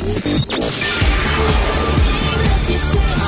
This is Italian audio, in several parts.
you say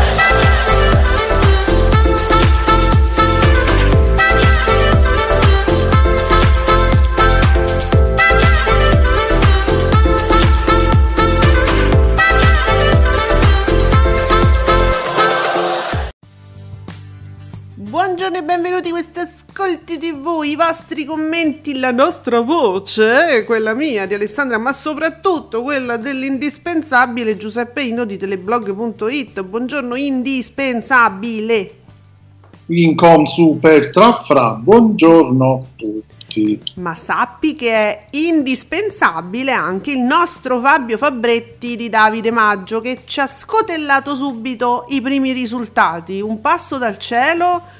Buongiorno e benvenuti a questi ascolti TV, i vostri commenti, la nostra voce, quella mia di Alessandra, ma soprattutto quella dell'indispensabile Giuseppe Ino di teleblog.it. Buongiorno indispensabile. Incom super trafra, buongiorno a tutti. Ma sappi che è indispensabile anche il nostro Fabio Fabretti di Davide Maggio che ci ha scotellato subito i primi risultati. Un passo dal cielo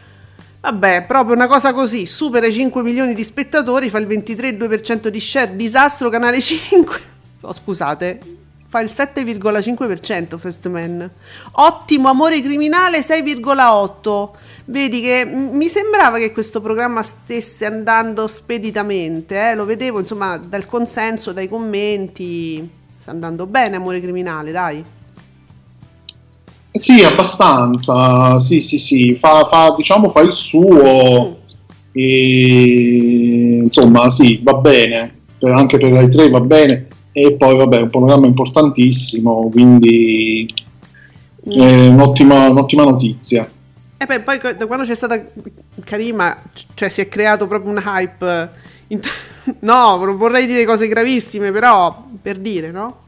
Vabbè, proprio una cosa così, supera i 5 milioni di spettatori, fa il 23,2% di share, disastro canale 5. Oh, scusate, fa il 7,5% First Man. Ottimo amore criminale 6,8. Vedi che mi sembrava che questo programma stesse andando speditamente, eh? lo vedevo insomma dal consenso, dai commenti, sta andando bene amore criminale, dai. Sì, abbastanza, sì, sì, sì, fa, fa, diciamo, fa il suo e insomma, sì, va bene, per, anche per Rai 3 va bene e poi vabbè, è un programma importantissimo, quindi è un'ottima, un'ottima notizia. E beh, poi da quando c'è stata Karima, cioè si è creato proprio un hype. In... no, vorrei dire cose gravissime, però per dire, no?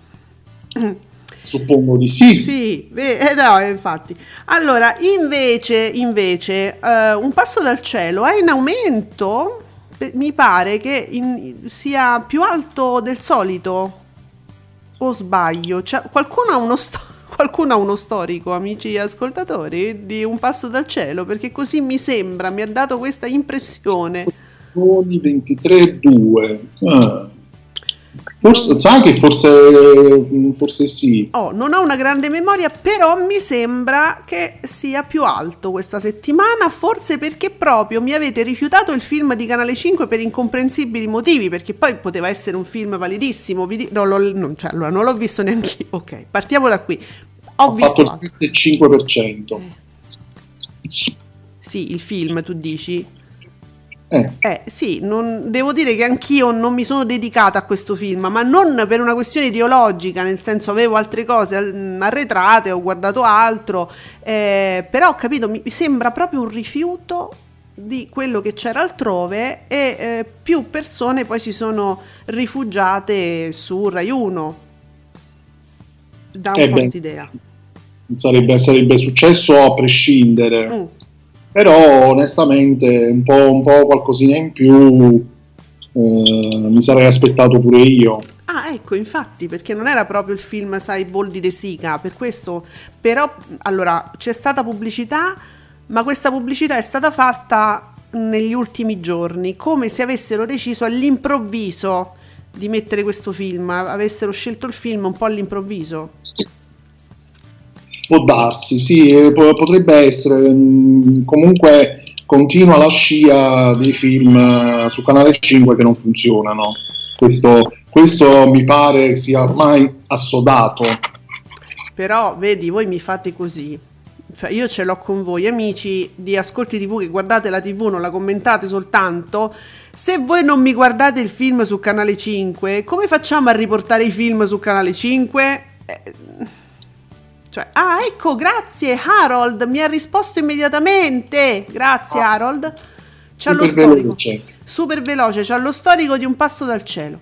Suppongo di sì. Sì, eh, no, infatti. Allora, invece, invece uh, un passo dal cielo è in aumento. Mi pare che in, sia più alto del solito. O sbaglio? Cioè, qualcuno, ha uno sto- qualcuno ha uno storico, amici ascoltatori, di un passo dal cielo? Perché così mi sembra, mi ha dato questa impressione. 23-2. Ah. Forse, sai che forse, forse sì. Oh, non ho una grande memoria, però mi sembra che sia più alto questa settimana, forse perché proprio mi avete rifiutato il film di Canale 5 per incomprensibili motivi, perché poi poteva essere un film validissimo. Vi no, non, cioè, allora, non l'ho visto neanche io. Ok, partiamo da qui. Ho, ho visto fatto il 5%. Eh. Sì, il film, tu dici? Eh. eh. sì, non, devo dire che anch'io non mi sono dedicata a questo film, ma non per una questione ideologica, nel senso avevo altre cose arretrate, ho guardato altro, eh, però ho capito, mi sembra proprio un rifiuto di quello che c'era altrove e eh, più persone poi si sono rifugiate su Rai 1. Da un eh po' quest'idea. Sarebbe, sarebbe successo a prescindere. Mm però onestamente un po', un po qualcosina in più eh, mi sarei aspettato pure io. Ah, ecco, infatti, perché non era proprio il film, sai, Boldi de Sica, per questo, però, allora, c'è stata pubblicità, ma questa pubblicità è stata fatta negli ultimi giorni, come se avessero deciso all'improvviso di mettere questo film, avessero scelto il film un po' all'improvviso. Può darsi, sì, potrebbe essere. Mm, comunque continua la scia dei film eh, su Canale 5 che non funzionano. Questo, questo mi pare sia ormai assodato. Però, vedi, voi mi fate così. Cioè, io ce l'ho con voi, amici di Ascolti TV, che guardate la TV, non la commentate soltanto. Se voi non mi guardate il film su Canale 5, come facciamo a riportare i film su Canale 5? Eh, cioè, ah, ecco, grazie Harold, mi ha risposto immediatamente. Grazie oh. Harold. C'ha Super lo storico. Veloce. Super veloce, c'ha lo storico di un passo dal cielo.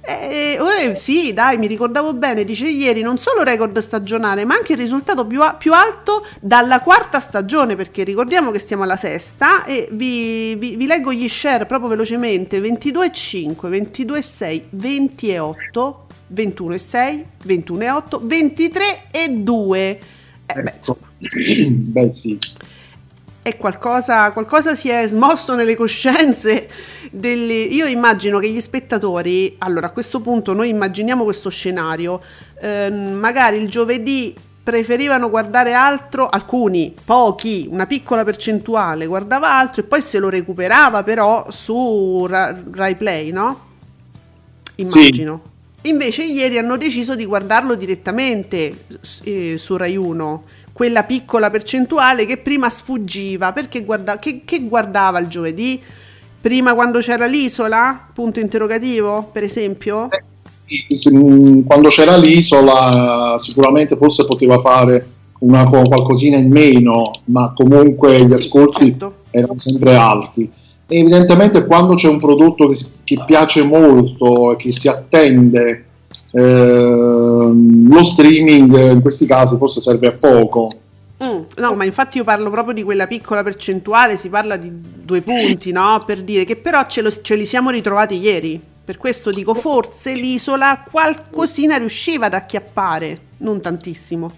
Eh, eh, sì, dai, mi ricordavo bene, dice ieri non solo record stagionale, ma anche il risultato più, a- più alto dalla quarta stagione, perché ricordiamo che stiamo alla sesta e vi, vi, vi leggo gli share proprio velocemente, 22,5, 22,6, 20,8, 21,6, 21,8, 23,2. Eh, beh, ecco. beh, sì è qualcosa, qualcosa si è smosso nelle coscienze delle... Io immagino che gli spettatori, allora a questo punto noi immaginiamo questo scenario, eh, magari il giovedì preferivano guardare altro, alcuni, pochi, una piccola percentuale guardava altro e poi se lo recuperava però su Ra- Rai Play, no? Immagino. Sì. Invece ieri hanno deciso di guardarlo direttamente eh, su Rai 1 quella piccola percentuale che prima sfuggiva, perché guarda, che, che guardava il giovedì? Prima quando c'era l'isola? Punto interrogativo, per esempio? Eh, sì, quando c'era l'isola sicuramente forse poteva fare una qualcosina in meno, ma comunque gli ascolti certo. erano sempre alti. Evidentemente quando c'è un prodotto che, che piace molto e che si attende eh, lo streaming in questi casi forse serve a poco. Mm, no, ma infatti io parlo proprio di quella piccola percentuale, si parla di due punti, no? Per dire che però ce, lo, ce li siamo ritrovati ieri. Per questo dico, forse l'isola qualcosina riusciva ad acchiappare, non tantissimo.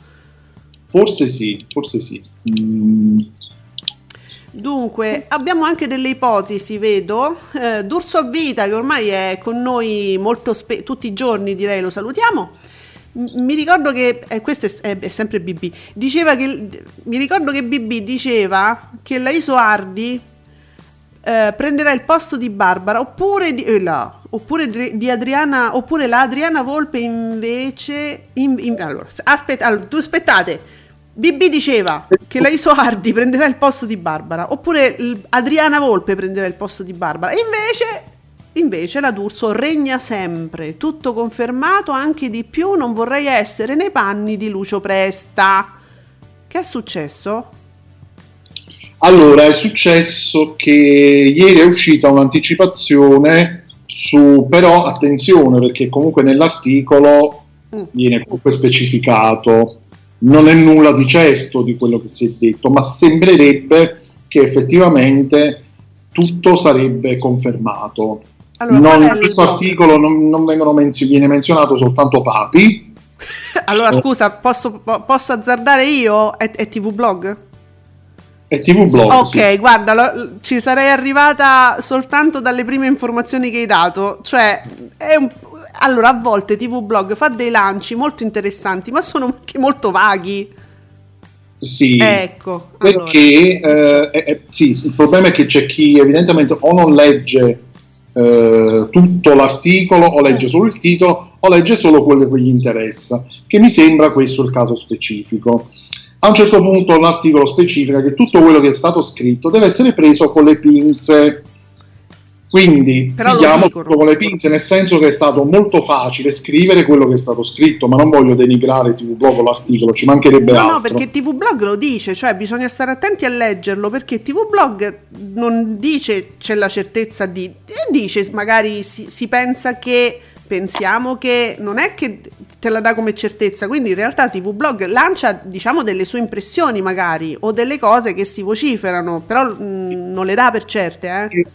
Forse sì, forse sì. Mm, Dunque, abbiamo anche delle ipotesi, vedo. Eh, D'Urso a Vita, che ormai è con noi molto spe- tutti i giorni, direi, lo salutiamo. Mi ricordo che, eh, questo è, è, sempre BB, diceva che, mi ricordo che BB diceva che la Isoardi eh, prenderà il posto di Barbara, oppure di, eh, là, oppure di Adriana, oppure la Adriana Volpe invece... In, in, allora, aspetta, allora, tu aspettate BB diceva che la Isoardi prenderà il posto di Barbara, oppure Adriana Volpe prenderà il posto di Barbara. Invece, invece la D'Urso regna sempre, tutto confermato, anche di più, non vorrei essere nei panni di Lucio Presta. Che è successo? Allora, è successo che ieri è uscita un'anticipazione su, però attenzione perché comunque nell'articolo mm. viene comunque specificato non è nulla di certo di quello che si è detto, ma sembrerebbe che effettivamente tutto sarebbe confermato. Allora, non, in questo articolo non, non menzi- viene menzionato soltanto Papi. allora, scusa, posso, posso, azzardare io? È, è TV Blog? È TV Blog. Ok, sì. guarda, lo, ci sarei arrivata soltanto dalle prime informazioni che hai dato. Cioè, è un, allora, a volte TV Blog fa dei lanci molto interessanti, ma sono anche molto vaghi. Sì, ecco, perché allora. eh, eh, sì, il problema è che c'è chi evidentemente o non legge eh, tutto l'articolo o legge solo il titolo o legge solo quello che gli interessa, che mi sembra questo il caso specifico. A un certo punto l'articolo specifica che tutto quello che è stato scritto deve essere preso con le pinze quindi Però vediamo tutto con le pinze, nel senso che è stato molto facile scrivere quello che è stato scritto, ma non voglio denigrare TV Blog l'articolo, ci mancherebbe no, altro. No, perché TV Blog lo dice, cioè bisogna stare attenti a leggerlo, perché TV Blog non dice c'è la certezza di... dice magari si, si pensa che, pensiamo che, non è che te la dà come certezza, quindi in realtà TV Blog lancia diciamo delle sue impressioni magari, o delle cose che si vociferano, però mh, mm, non le dà per certe, eh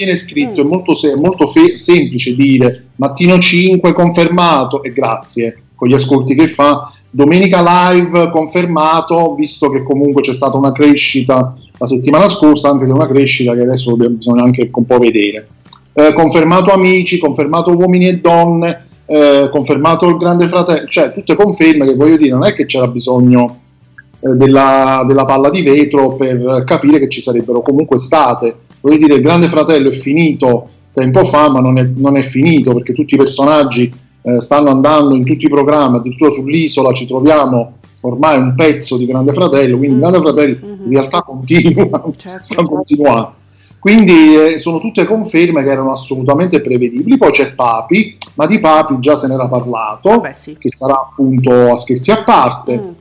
viene scritto, mm. è molto, se- molto fe- semplice dire mattino 5 confermato e grazie con gli ascolti che fa. Domenica live confermato, visto che comunque c'è stata una crescita la settimana scorsa, anche se una crescita che adesso bisogna anche un po' vedere. Eh, confermato amici, confermato uomini e donne, eh, confermato il grande fratello, cioè tutte conferme che voglio dire, non è che c'era bisogno della, della, palla di vetro per capire che ci sarebbero comunque state voglio dire, il Grande Fratello è finito tempo fa, ma non è, non è finito perché tutti i personaggi eh, stanno andando in tutti i programmi, addirittura sull'isola ci troviamo ormai un pezzo di Grande Fratello, quindi mm. Grande Fratello mm-hmm. in realtà continua, certo. sta continuando. Quindi eh, sono tutte conferme che erano assolutamente prevedibili. Poi c'è Papi, ma di Papi già se n'era parlato, Vabbè, sì. che sarà appunto a scherzi a parte. Mm.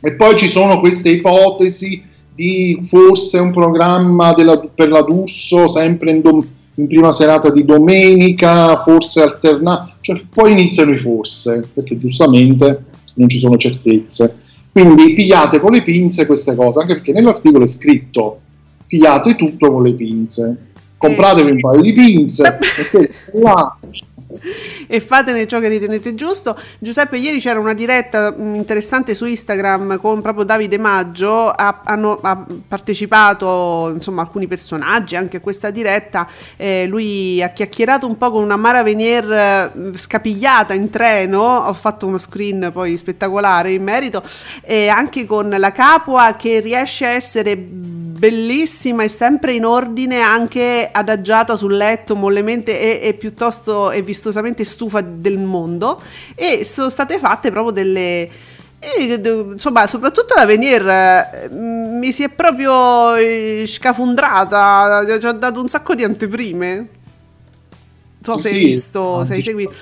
E poi ci sono queste ipotesi di forse un programma della, per la D'Urso sempre in, dom- in prima serata di domenica, forse alternata, cioè poi iniziano i forse, perché giustamente non ci sono certezze. Quindi pigliate con le pinze queste cose, anche perché nell'articolo è scritto pigliate tutto con le pinze. Compratevi un paio di pinze, là, e fatene ciò che ritenete giusto. Giuseppe, ieri c'era una diretta mm, interessante su Instagram con proprio Davide Maggio, ha, hanno ha partecipato insomma alcuni personaggi anche a questa diretta, eh, lui ha chiacchierato un po' con una Mara Venier mm, scapigliata in treno, ho fatto uno screen poi spettacolare in merito, e anche con la Capua che riesce a essere bellissima e sempre in ordine, anche adagiata sul letto mollemente e, e piuttosto e vistosamente stufa del mondo. E sono state fatte proprio delle. E, insomma, soprattutto la Venier mi si è proprio eh, scafundrata, ci ha dato un sacco di anteprime. Tu sì, sei visto, sei seguito.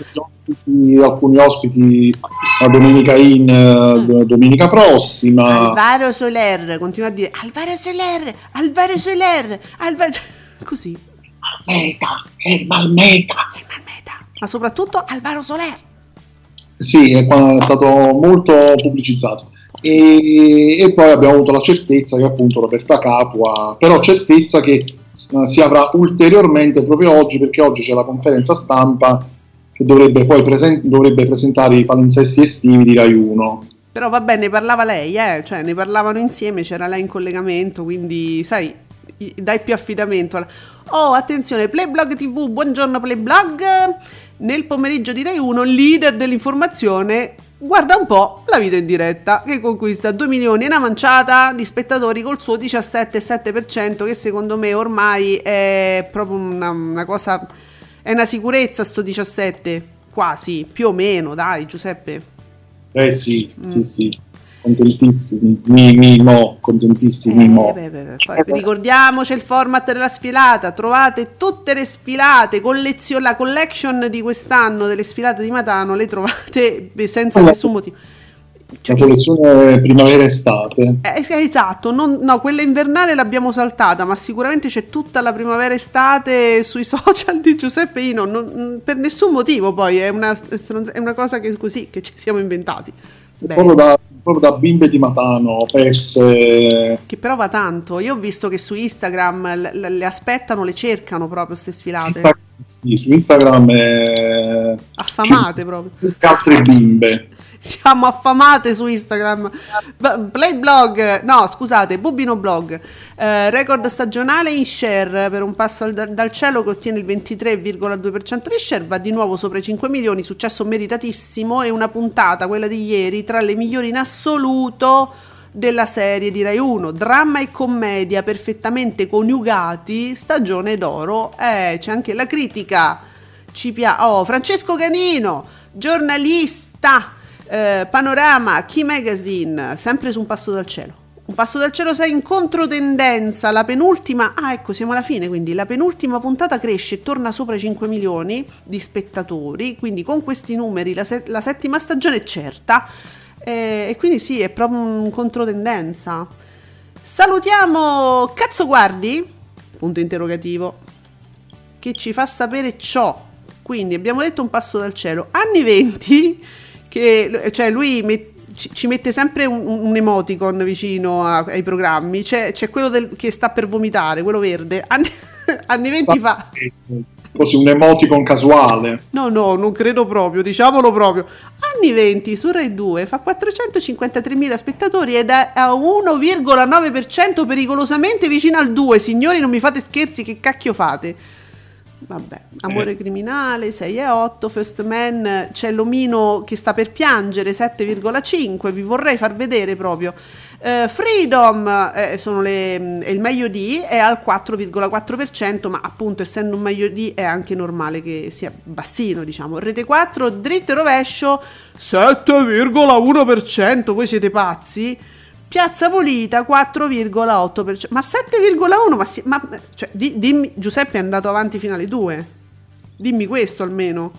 Alcuni ospiti la domenica in mm. domenica prossima. Alvaro Soler, continua a dire Alvaro Soler, Alvaro Soler, Alvaro... così. Malmeta, è Malmeta. È Malmeta. Ma soprattutto Alvaro Soler. Sì, è, è stato molto pubblicizzato. E, e, poi abbiamo avuto la certezza che appunto Roberta Capua, però certezza che si avrà ulteriormente proprio oggi perché oggi c'è la conferenza stampa che dovrebbe poi presen- dovrebbe presentare i palinsesti estivi di Rai 1. Però vabbè, ne parlava lei, eh? cioè ne parlavano insieme, c'era lei in collegamento, quindi sai, dai più affidamento. Oh, attenzione, Playblog TV, buongiorno Playblog. Nel pomeriggio di Rai 1, leader dell'informazione Guarda un po' la vita in diretta che conquista 2 milioni e una manciata di spettatori col suo 17,7% che secondo me ormai è proprio una, una, cosa, è una sicurezza sto 17, quasi, più o meno, dai Giuseppe. Eh sì, mm. sì, sì contentissimi, Mimo, contentissimi, eh, mo. Beh, beh, beh. ricordiamoci il format della sfilata, trovate tutte le sfilate, collezio- la collection di quest'anno delle sfilate di Matano, le trovate senza allora, nessun motivo. Cioè, la collezione primavera-estate. Eh, esatto, non, no, quella invernale l'abbiamo saltata, ma sicuramente c'è tutta la primavera-estate sui social di Giuseppe Ino, non, per nessun motivo poi, è una, è una cosa che così che ci siamo inventati. Proprio da, proprio da, bimbe di Matano perse. Che però va tanto. Io ho visto che su Instagram le, le aspettano le cercano proprio queste sfilate. Sì, su Instagram è... affamate proprio. Altre bimbe siamo affamate su Instagram. Playblog, no scusate, Bubino Blog, eh, record stagionale in share per un passo dal, dal cielo che ottiene il 23,2% di share, va di nuovo sopra i 5 milioni, successo meritatissimo e una puntata, quella di ieri, tra le migliori in assoluto della serie di Rai 1, dramma e commedia perfettamente coniugati, stagione d'oro, eh, c'è anche la critica, ci piace, oh, Francesco Canino, giornalista, eh, panorama, Key Magazine, sempre su un passo dal cielo. Un passo dal cielo 6 in controtendenza, la penultima, ah ecco siamo alla fine, quindi la penultima puntata cresce e torna sopra i 5 milioni di spettatori, quindi con questi numeri la, se- la settima stagione è certa eh, e quindi sì, è proprio un controtendenza. Salutiamo Cazzo Guardi, punto interrogativo, che ci fa sapere ciò. Quindi abbiamo detto un passo dal cielo. Anni 20 che cioè lui met, ci, mette sempre un, un emoticon vicino a, ai programmi. C'è, c'è quello del, che sta per vomitare, quello verde. Anni, anni 20 fa. Così un emoticon casuale. No, no, non credo proprio, diciamolo proprio. Anni 20 su Rai 2 fa 453.000 spettatori ed è a 1,9% pericolosamente vicino al 2. Signori, non mi fate scherzi, che cacchio fate? Vabbè, Amore eh. criminale 6 e 8, First Man c'è l'omino che sta per piangere 7,5, vi vorrei far vedere proprio. Uh, Freedom eh, le, è il meglio di, è al 4,4%, ma appunto essendo un meglio di è anche normale che sia bassino, diciamo. Rete 4, dritto e rovescio 7,1%, voi siete pazzi? Piazza Pulita 4,8%, ma 7,1%, ma, si, ma cioè, di, dimmi, Giuseppe è andato avanti fino alle 2, dimmi questo almeno.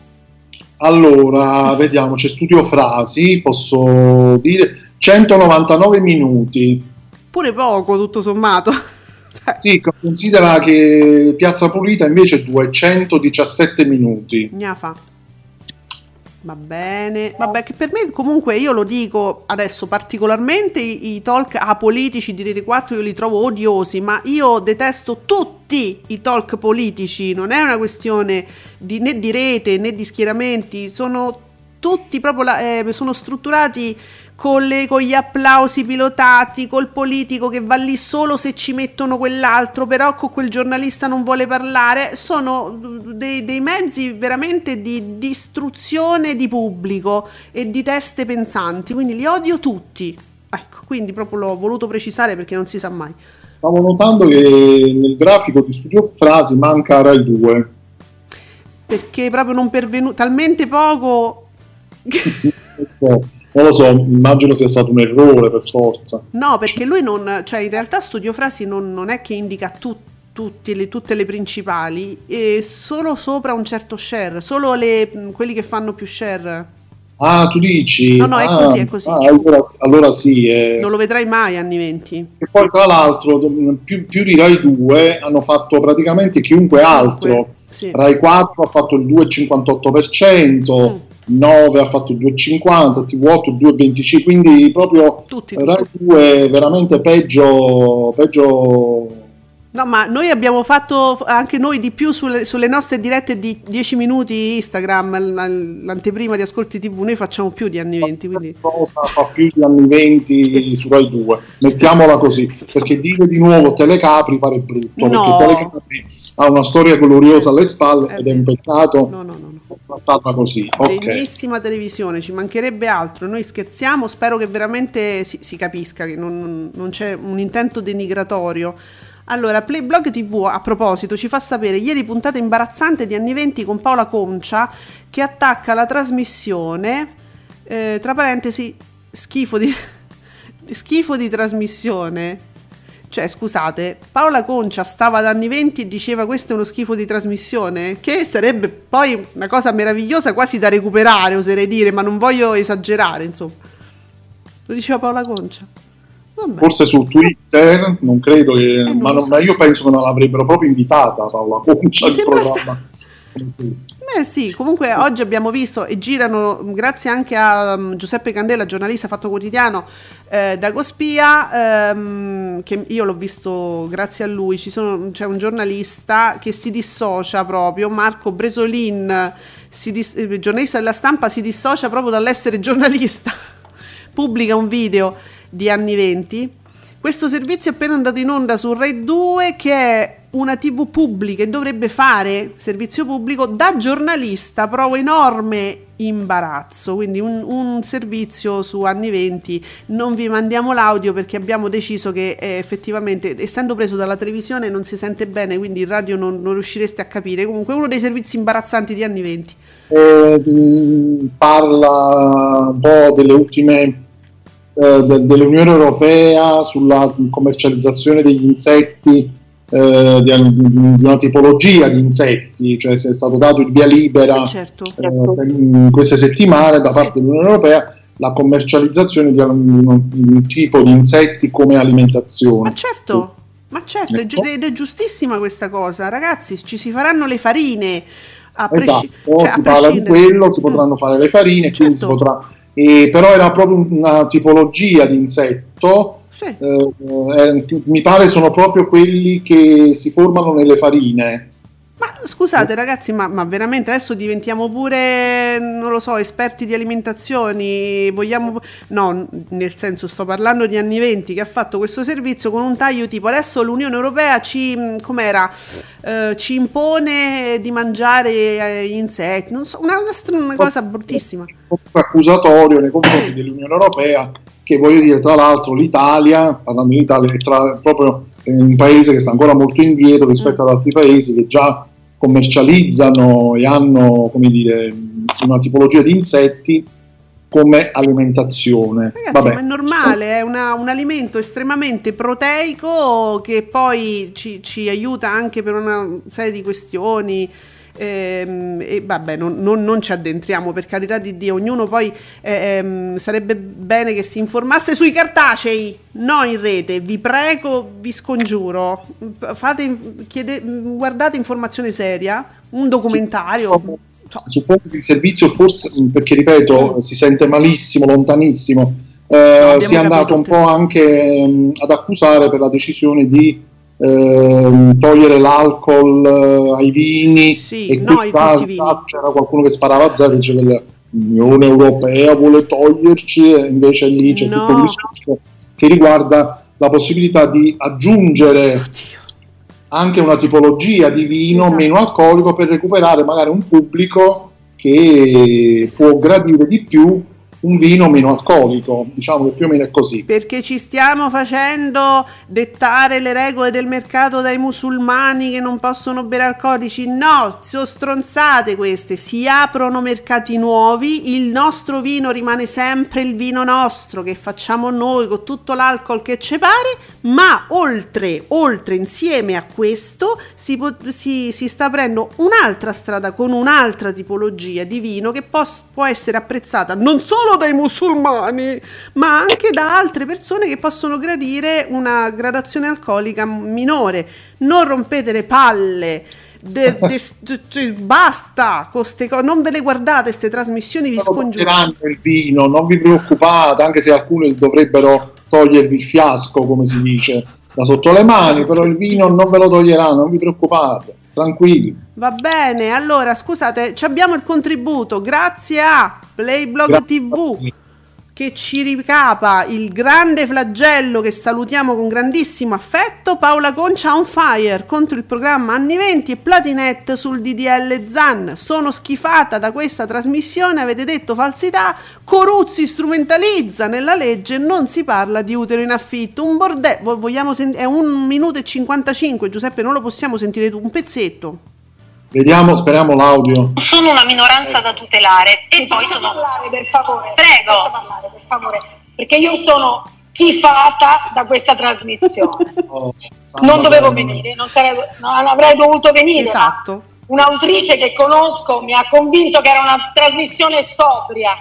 Allora, vediamo, c'è studio frasi, posso dire 199 minuti. Pure poco, tutto sommato. Sì, considera che Piazza Pulita invece è 217 minuti. Gnafa. Va bene, vabbè che per me comunque io lo dico adesso particolarmente i, i talk apolitici di Rete 4 io li trovo odiosi, ma io detesto tutti i talk politici, non è una questione di, né di rete né di schieramenti, sono tutti proprio la, eh, sono strutturati con, le, con, gli applausi pilotati, col politico che va lì solo se ci mettono quell'altro, però con quel giornalista non vuole parlare, sono dei, dei mezzi veramente di distruzione di pubblico e di teste pensanti, quindi li odio tutti. Ecco, quindi proprio l'ho voluto precisare perché non si sa mai. Stavo notando che nel grafico di Studio Frasi manca Rai 2. Perché proprio non pervenuto talmente poco non lo so, immagino sia stato un errore per forza. No, perché lui non, cioè in realtà Studio Frasi non, non è che indica tutto le, tutte le principali, e solo sopra un certo share, solo le, quelli che fanno più share. Ah, tu dici? No, no, ah, è così, è così. Ah, allora, allora, sì. È... Non lo vedrai mai anni 20. E poi, tra l'altro, più, più, di Rai 2 hanno fatto praticamente chiunque altro. Sì. Rai 4 ha fatto il 2,58%. Mm. 9 ha fatto 2,50, TV8 2,25, quindi proprio Tutti, Rai 2 veramente peggio, peggio No, ma noi abbiamo fatto anche noi di più sulle, sulle, nostre dirette di 10 minuti Instagram, l'anteprima di Ascolti TV, noi facciamo più di anni 20. Quindi... Cosa fa più di anni 20 su Rai 2? Mettiamola così, perché dire di nuovo Telecapri pare brutto, no. perché Telecapri ha una storia gloriosa alle spalle eh ed è un peccato no, no, trattata così. Benissima okay. televisione, ci mancherebbe altro, noi scherziamo, spero che veramente si, si capisca che non, non c'è un intento denigratorio allora, Playblog TV a proposito ci fa sapere ieri puntata imbarazzante di anni 20 con Paola Concia che attacca la trasmissione, eh, tra parentesi, schifo di, schifo di trasmissione. Cioè, scusate, Paola Concia stava ad anni 20 e diceva questo è uno schifo di trasmissione, che sarebbe poi una cosa meravigliosa quasi da recuperare, oserei dire, ma non voglio esagerare, insomma. Lo diceva Paola Concia. Vabbè. Forse su Twitter, non credo che. Eh, ma, non, ma, io penso che non l'avrebbero proprio invitata Paola Concia al programma. Beh sì, comunque oggi abbiamo visto e girano, grazie anche a um, Giuseppe Candela, giornalista Fatto Quotidiano eh, da Gospia, ehm, che io l'ho visto grazie a lui, sono, c'è un giornalista che si dissocia proprio, Marco Bresolin, dis- eh, giornalista della stampa, si dissocia proprio dall'essere giornalista, pubblica un video di anni 20. Questo servizio è appena andato in onda su Rai 2 che è una tv pubblica e dovrebbe fare servizio pubblico da giornalista, provo enorme imbarazzo, quindi un, un, servizio su anni 20, non vi mandiamo l'audio perché abbiamo deciso che eh, effettivamente essendo preso dalla televisione non si sente bene, quindi il radio non, non riuscireste a capire, comunque uno dei servizi imbarazzanti di anni 20. Eh, parla un po' delle ultime eh, de- dell'Unione Europea sulla commercializzazione degli insetti, eh, di, di, una tipologia di insetti, cioè se è stato dato il via libera certo, certo. in queste settimane da parte dell'Unione Europea la commercializzazione di un, un tipo di insetti come alimentazione. Ma certo, ma certo, ecco. ed è giustissima questa cosa, ragazzi, ci si faranno le farine. A presci- esatto, cioè, si parla di quello, si potranno fare le farine, certo. quindi si certo. potrà e, però era proprio una tipologia di insetto. Sì. Eh, eh, mi pare sono proprio quelli che si formano nelle farine. Ma scusate ragazzi, ma, ma, veramente adesso diventiamo pure, non lo so, esperti di alimentazioni? Vogliamo... No, nel senso sto parlando di anni 20 che ha fatto questo servizio con un taglio tipo adesso l'Unione Europea ci, com'era, eh, ci impone di mangiare eh, insetti, non so, una, una cosa bruttissima. Un accusatorio nei confronti dell'Unione Europea che voglio dire, tra l'altro l'Italia, parlando in Italia, è tra, proprio un paese che sta ancora molto indietro rispetto mm. ad altri paesi che già commercializzano e hanno come dire, una tipologia di insetti come alimentazione. Ragazzi, Vabbè. ma è normale, è una, un alimento estremamente proteico che poi ci, ci, aiuta anche per una serie di questioni ehm, e vabbè, non, non, non, ci addentriamo per carità di Dio, ognuno poi eh, ehm, sarebbe bene che si informasse sui cartacei, no in rete, vi prego, vi scongiuro, fate, chiede, guardate informazione seria, un documentario. Suppongo che il servizio forse, perché ripeto, mm. si sente malissimo, lontanissimo, eh, no, si è andato un po' anche mh, ad accusare per la decisione di eh, togliere l'alcol eh, ai vini sì, e no, qua, c'era qualcuno che sparava a zero e diceva l'Unione Europea vuole toglierci e invece lì c'è no. tutto un discorso che riguarda la possibilità di aggiungere Oddio. anche una tipologia di vino esatto. meno alcolico per recuperare magari un pubblico che esatto. può gradire di più un vino meno alcolico, diciamo che più o meno è così. Perché ci stiamo facendo dettare le regole del mercato dai musulmani che non possono bere alcolici? No, sono stronzate queste, si aprono mercati nuovi, il nostro vino rimane sempre il vino nostro che facciamo noi con tutto l'alcol che ci pare, ma oltre, oltre insieme a questo si, si, si sta aprendo un'altra strada con un'altra tipologia di vino che pos- può essere apprezzata non solo dai musulmani, ma anche da altre persone che possono gradire una gradazione alcolica minore. Non rompete le palle. De, de, de, basta con ste cose, non ve le guardate queste trasmissioni, vi scongiuro. il vino, non vi preoccupate, anche se alcuni dovrebbero togliervi il fiasco, come si dice, da sotto le mani, però il vino non ve lo toglieranno, non vi preoccupate tranquilli. Va bene, allora scusate, abbiamo il contributo grazie a Playblog grazie TV che ci ricapa il grande flagello che salutiamo con grandissimo affetto, Paola Concia on fire contro il programma Anni 20 e Platinet sul DDL Zan. Sono schifata da questa trasmissione, avete detto falsità, Coruzzi strumentalizza nella legge, non si parla di utero in affitto, un bordello, vogliamo è un minuto e 55, Giuseppe non lo possiamo sentire tu, un pezzetto. Vediamo, speriamo l'audio. Sono una minoranza da tutelare e Mi poi sono... parlare per favore. Prego. Parlare, per favore. Perché io sono schifata da questa trasmissione. Oh, non dovevo venire, non, sarebbe, non, avrei dovuto venire. Esatto. Un'autrice che conosco mi ha convinto che era una trasmissione sobria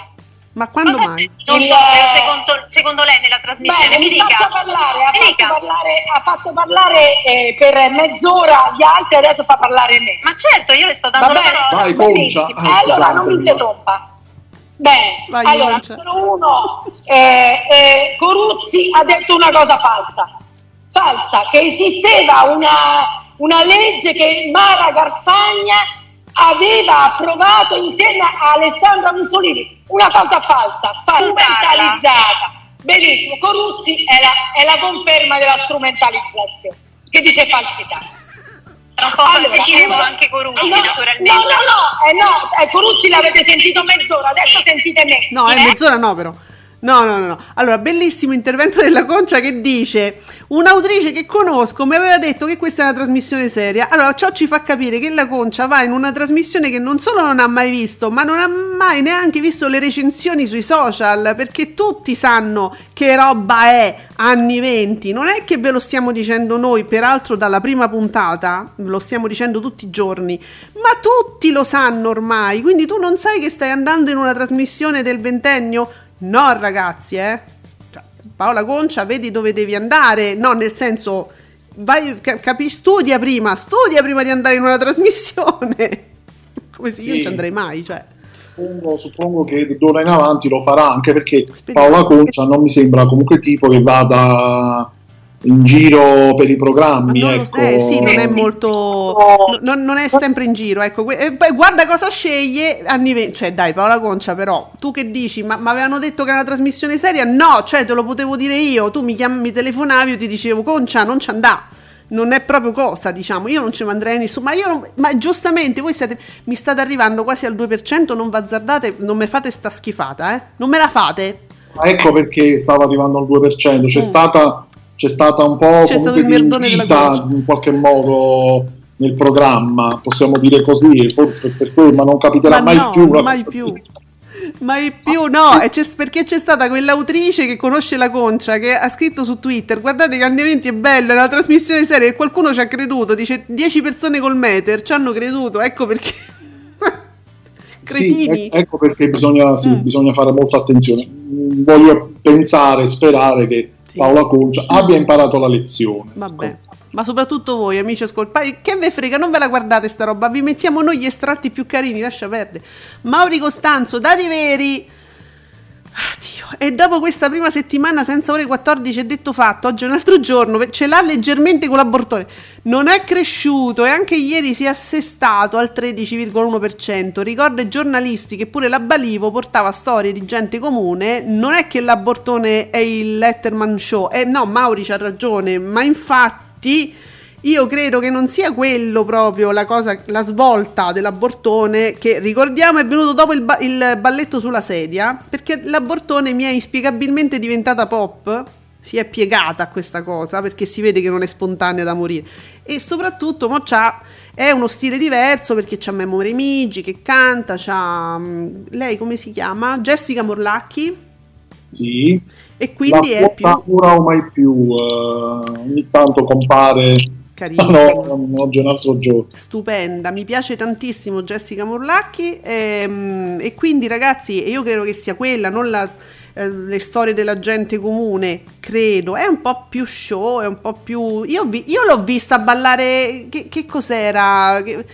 ma quando Cosa mai? Non so, secondo, secondo, lei nella trasmissione Bene, mi, mi dica. Parlare, ha, fatto parlare, ha, fatto parlare, eh, per mezz'ora gli altri, adesso fa parlare me. Ma certo, io le sto dando la parola. Vai, Benissimo. Ah, allora, non mi interrompa. Bene, Vai, allora, numero uno, eh, eh, Coruzzi ha detto una cosa falsa. Falsa, che esisteva una, una legge che Mara Garsagna aveva approvato insieme a Alessandra Mussolini una cosa falsa, strumentalizzata. Benissimo, Coruzzi è la, è la, conferma della strumentalizzazione, che dice falsità. Tra un po' allora, sentiremo allora, anche Coruzzi, no, naturalmente. No, no, no, eh, no eh, Coruzzi l'avete sentito mezz'ora, adesso sì. sentite me. No, è mezz'ora no però. No, no, no, Allora, bellissimo intervento della Concia che dice: Un'autrice che conosco mi aveva detto che questa è una trasmissione seria. Allora, ciò ci fa capire che la Concia va in una trasmissione che non solo non ha mai visto, ma non ha mai neanche visto le recensioni sui social, perché tutti sanno che roba è anni 20. Non è che ve lo stiamo dicendo noi, peraltro dalla prima puntata, ve lo stiamo dicendo tutti i giorni, ma tutti lo sanno ormai. Quindi tu non sai che stai andando in una trasmissione del ventennio? No, ragazzi, eh. Cioè, Paola Concia, vedi dove devi andare. No, nel senso, vai, capi, studia prima, studia prima di andare in una trasmissione. Come se sì. io non ci andrei mai, cioè. Suppongo, suppongo che d'ora in avanti lo farà, anche perché Speriamo. Paola Concia non mi sembra comunque tipo che vada in giro per i programmi. Non, ecco. eh, sì, non è molto. Non, non, è sempre in giro. Ecco. E poi guarda cosa sceglie anni 20. Cioè, dai, Paola Concia, però tu che dici? Ma mi avevano detto che è una trasmissione seria? No, cioè, te lo potevo dire io. Tu mi, chiam- mi telefonavi, io ti dicevo, Concia, non ci andà. Non è proprio cosa, diciamo, io non ci manderei nessuno, ma io non, ma giustamente voi siete, mi state arrivando quasi al 2%, non vazzardate, non me fate sta schifata, eh? Non me la fate. Ecco perché stava arrivando al 2%, c'è mm. stata c'è stata un po' c'è comunque di in qualche modo nel programma, possiamo dire così, forse per cui, ma non capiterà ma mai no, più. Mai più. Mai più no, c'è, perché c'è stata quell'autrice che conosce la concia che ha scritto su Twitter: Guardate, i cambiamenti è bello, è una trasmissione seria e qualcuno ci ha creduto. Dice 10 persone col meter ci hanno creduto, ecco perché. Cretini. Sì, ecco perché bisogna, sì, mm. bisogna, fare molta attenzione. Voglio pensare, sperare che. Paola Concia abbia imparato la lezione. Vabbè ma soprattutto voi amici ascoltatori, che ve frega, non ve la guardate sta roba, vi mettiamo noi gli estratti più carini, lascia perdere. Mauri Costanzo, dati veri. Addio. E dopo questa prima settimana senza ore 14 è detto fatto, oggi è un altro giorno, ce l'ha leggermente con l'abortone. Non è cresciuto e anche ieri si è assestato al 13,1%. Ricorda ai giornalisti che pure la Balivo portava storie di gente comune. Non è che l'abortone è il Letterman Show. Eh, no, Mauri c'ha ragione, ma infatti io credo che non sia quello proprio la cosa, la svolta dell'abortone che ricordiamo è venuto dopo il, ba- il balletto sulla sedia, perché l'abortone mi è inspiegabilmente diventata pop, si è piegata a questa cosa perché si vede che non è spontanea da morire e soprattutto mo c'ha, è uno stile diverso perché c'ha Memory Migi che canta, c'ha mm, lei come si chiama? Jessica Morlacchi. Sì e quindi la è più... ora o mai più, uh, ogni tanto compare... Carissimo. No, oggi è un altro giorno. Stupenda, mi piace tantissimo Jessica Morlacchi e, ehm, e quindi ragazzi io credo che sia quella, non la, eh, le storie della gente comune, credo, è un po' più show, è un po' più... Io, vi, io l'ho vista ballare, che, che cos'era? Che,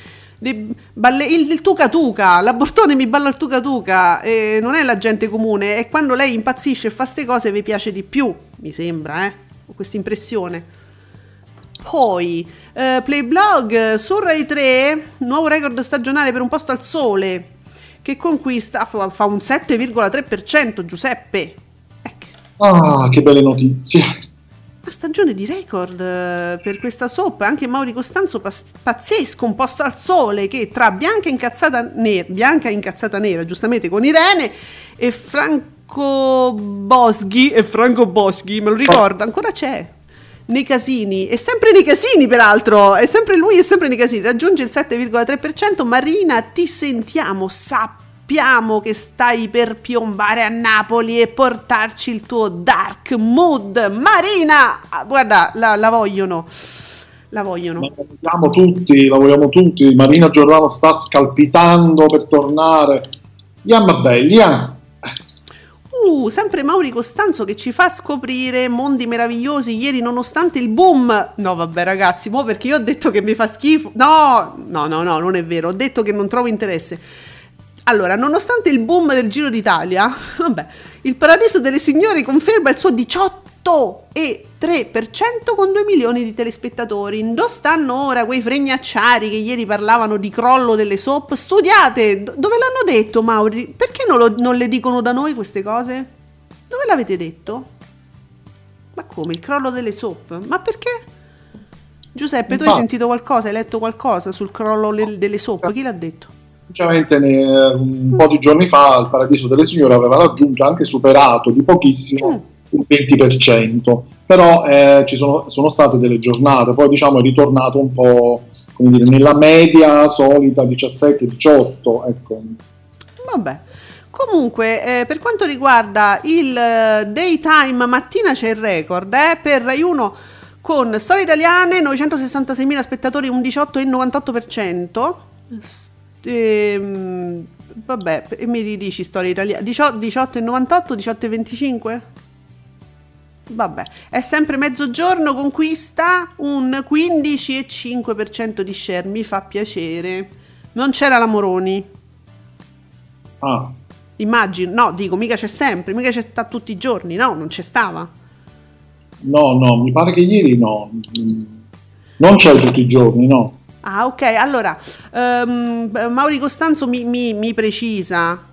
Balle, il, il, tuca tuca, l'abortone mi balla il tuca tuca, eh, non è la gente comune, è quando lei impazzisce e fa queste cose vi piace di più, mi sembra, eh? ho questa impressione. Poi, eh, Playblog, su Rai 3, nuovo record stagionale per un posto al sole, che conquista, fa, fa un 7,3%, Giuseppe. Ecco. Ah, che belle notizie. Una stagione di record eh, per questa soap, anche Mauri Costanzo pazzesco, un posto al sole che tra Bianca incazzata nera, Bianca incazzata nera, giustamente con Irene e Franco Boschi, e Franco Boschi, me lo ricorda, ancora c'è. Nei casini, e sempre nei casini peraltro, è sempre lui e sempre nei casini, raggiunge il 7,3%, Marina ti sentiamo, sappi sappiamo che stai per piombare a Napoli e portarci il tuo dark mood. Marina, ah, guarda, la, la vogliono. La vogliono. La vogliamo tutti, la vogliamo tutti. Marina Giordano sta scalpitando per tornare. Yamma belli, eh? Uh, sempre Mauri Costanzo che ci fa scoprire mondi meravigliosi. Ieri, nonostante il boom, no, vabbè, ragazzi, mo perché io ho detto che mi fa schifo. No, no, no, no, non è vero. Ho detto che non trovo interesse. Allora, nonostante il boom del Giro d'Italia, vabbè, il Paradiso delle Signore conferma il suo 18,3% con 2 milioni di telespettatori. Dove stanno ora quei fregnacciari che ieri parlavano di crollo delle soap? Studiate! Dove l'hanno detto, Mauri? Perché non, lo, non le dicono da noi queste cose? Dove l'avete detto? Ma come? Il crollo delle soap? Ma perché? Giuseppe, tu hai sentito qualcosa? Hai letto qualcosa sul crollo le, delle soap? Chi l'ha detto? Semplicemente un po' di giorni fa il Paradiso delle Signore aveva raggiunto anche superato di pochissimo mm. Il 20%, però eh, ci sono, sono, state delle giornate, poi diciamo è ritornato un po' dire, nella media solita 17-18. Ecco. Vabbè. Comunque, eh, per quanto riguarda il eh, daytime mattina c'è il record eh, per Rai 1 con storie italiane 966.000 spettatori, un 18,98%. Ehm, vabbè, mi ridici storia italiana. 18, 18 e 98, 18 e 25? Vabbè, è sempre mezzogiorno, conquista un 15,5% di share, mi fa piacere. Non c'era la Moroni. Ah. Immagino, no, dico, mica c'è sempre, mica c'è sta tutti i giorni, no, non c'è stava. No, no, mi pare che ieri no. Non c'è tutti i giorni, no. Ah, ok. Allora, um, Mauri Costanzo mi, mi, mi precisa.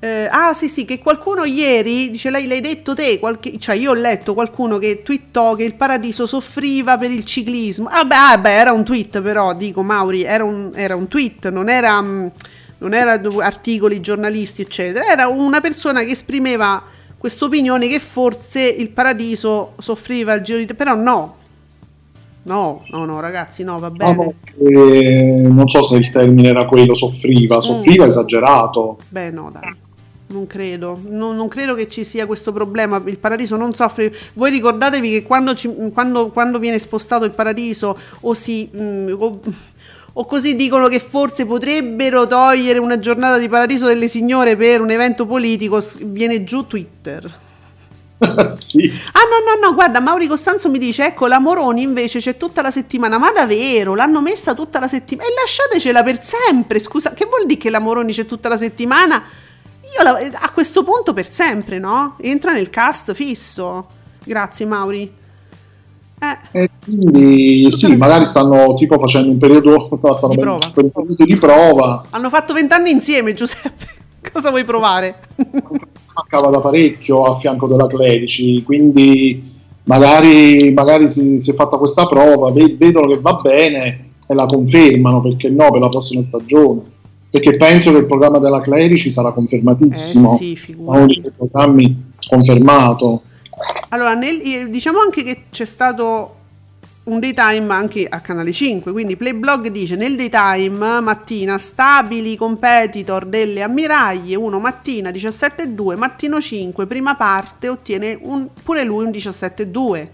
Eh, ah, sì, sì, che qualcuno ieri, dice lei, l'hai detto te, qualche, cioè io ho letto qualcuno che twittò che il paradiso soffriva per il ciclismo. Ah, beh, ah, beh era un tweet però, dico Mauri, era un, era un tweet, non era, mm, non era articoli giornalisti, eccetera. Era una persona che esprimeva questa opinione che forse il paradiso soffriva il giro di... Però no, No, no, no, ragazzi, no, va bene. No, eh, non so se il termine era quello, soffriva, soffriva mm. esagerato. Beh, no, dai. Non credo. Non, non, credo che ci sia questo problema. Il paradiso non soffre. Voi ricordatevi che quando, ci, quando, quando viene spostato il paradiso o si. Mh, mm, o, o così dicono che forse potrebbero togliere una giornata di paradiso delle signore per un evento politico, viene giù Twitter. sì. Ah no, no, no, guarda, Mauri Costanzo mi dice, ecco, la Moroni invece c'è tutta la settimana, ma davvero, l'hanno messa tutta la settimana e lasciatecela per sempre, scusa, che vuol dire che la Moroni c'è tutta la settimana? Io la, a questo punto per sempre, no? Entra nel cast fisso. Grazie Mauri. Eh. E quindi sì, magari stanno tipo facendo un periodo, stanno di, prova. un periodo di prova. Hanno fatto vent'anni insieme, Giuseppe. Cosa vuoi provare? Mancava da parecchio a fianco della Clerici, quindi magari, magari si, si, è fatta questa prova, vedono che va bene e la confermano, perché no, per la prossima stagione perché penso che il programma della Clerici sarà confermatissimo. Eh sì, uno dei programmi confermato. Allora, nel, diciamo anche che c'è stato un daytime anche a Canale 5, quindi Playblog dice nel daytime mattina stabili competitor delle ammiraglie, uno mattina 17.2, mattino 5, prima parte ottiene un, pure lui un 17.2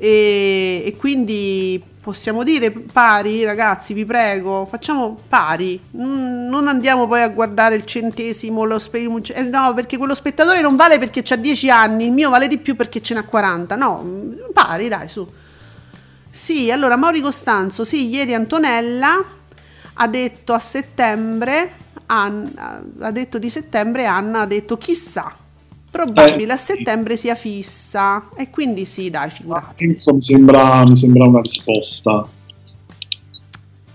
e, e quindi possiamo dire pari, ragazzi, vi prego, facciamo pari. Non andiamo poi a guardare il centesimo, lo spe- eh, no, perché quello spettatore non vale perché ha 10 anni, il mio vale di più perché ce n'ha 40. No, pari, dai, su. Sì, allora Mauri Costanzo, sì, ieri Antonella ha detto a settembre, Anna, ha detto di settembre, Anna ha detto chissà probabile eh, a settembre sia fissa. E quindi sì dai figurati. Questo mi sembra, mi sembra una risposta.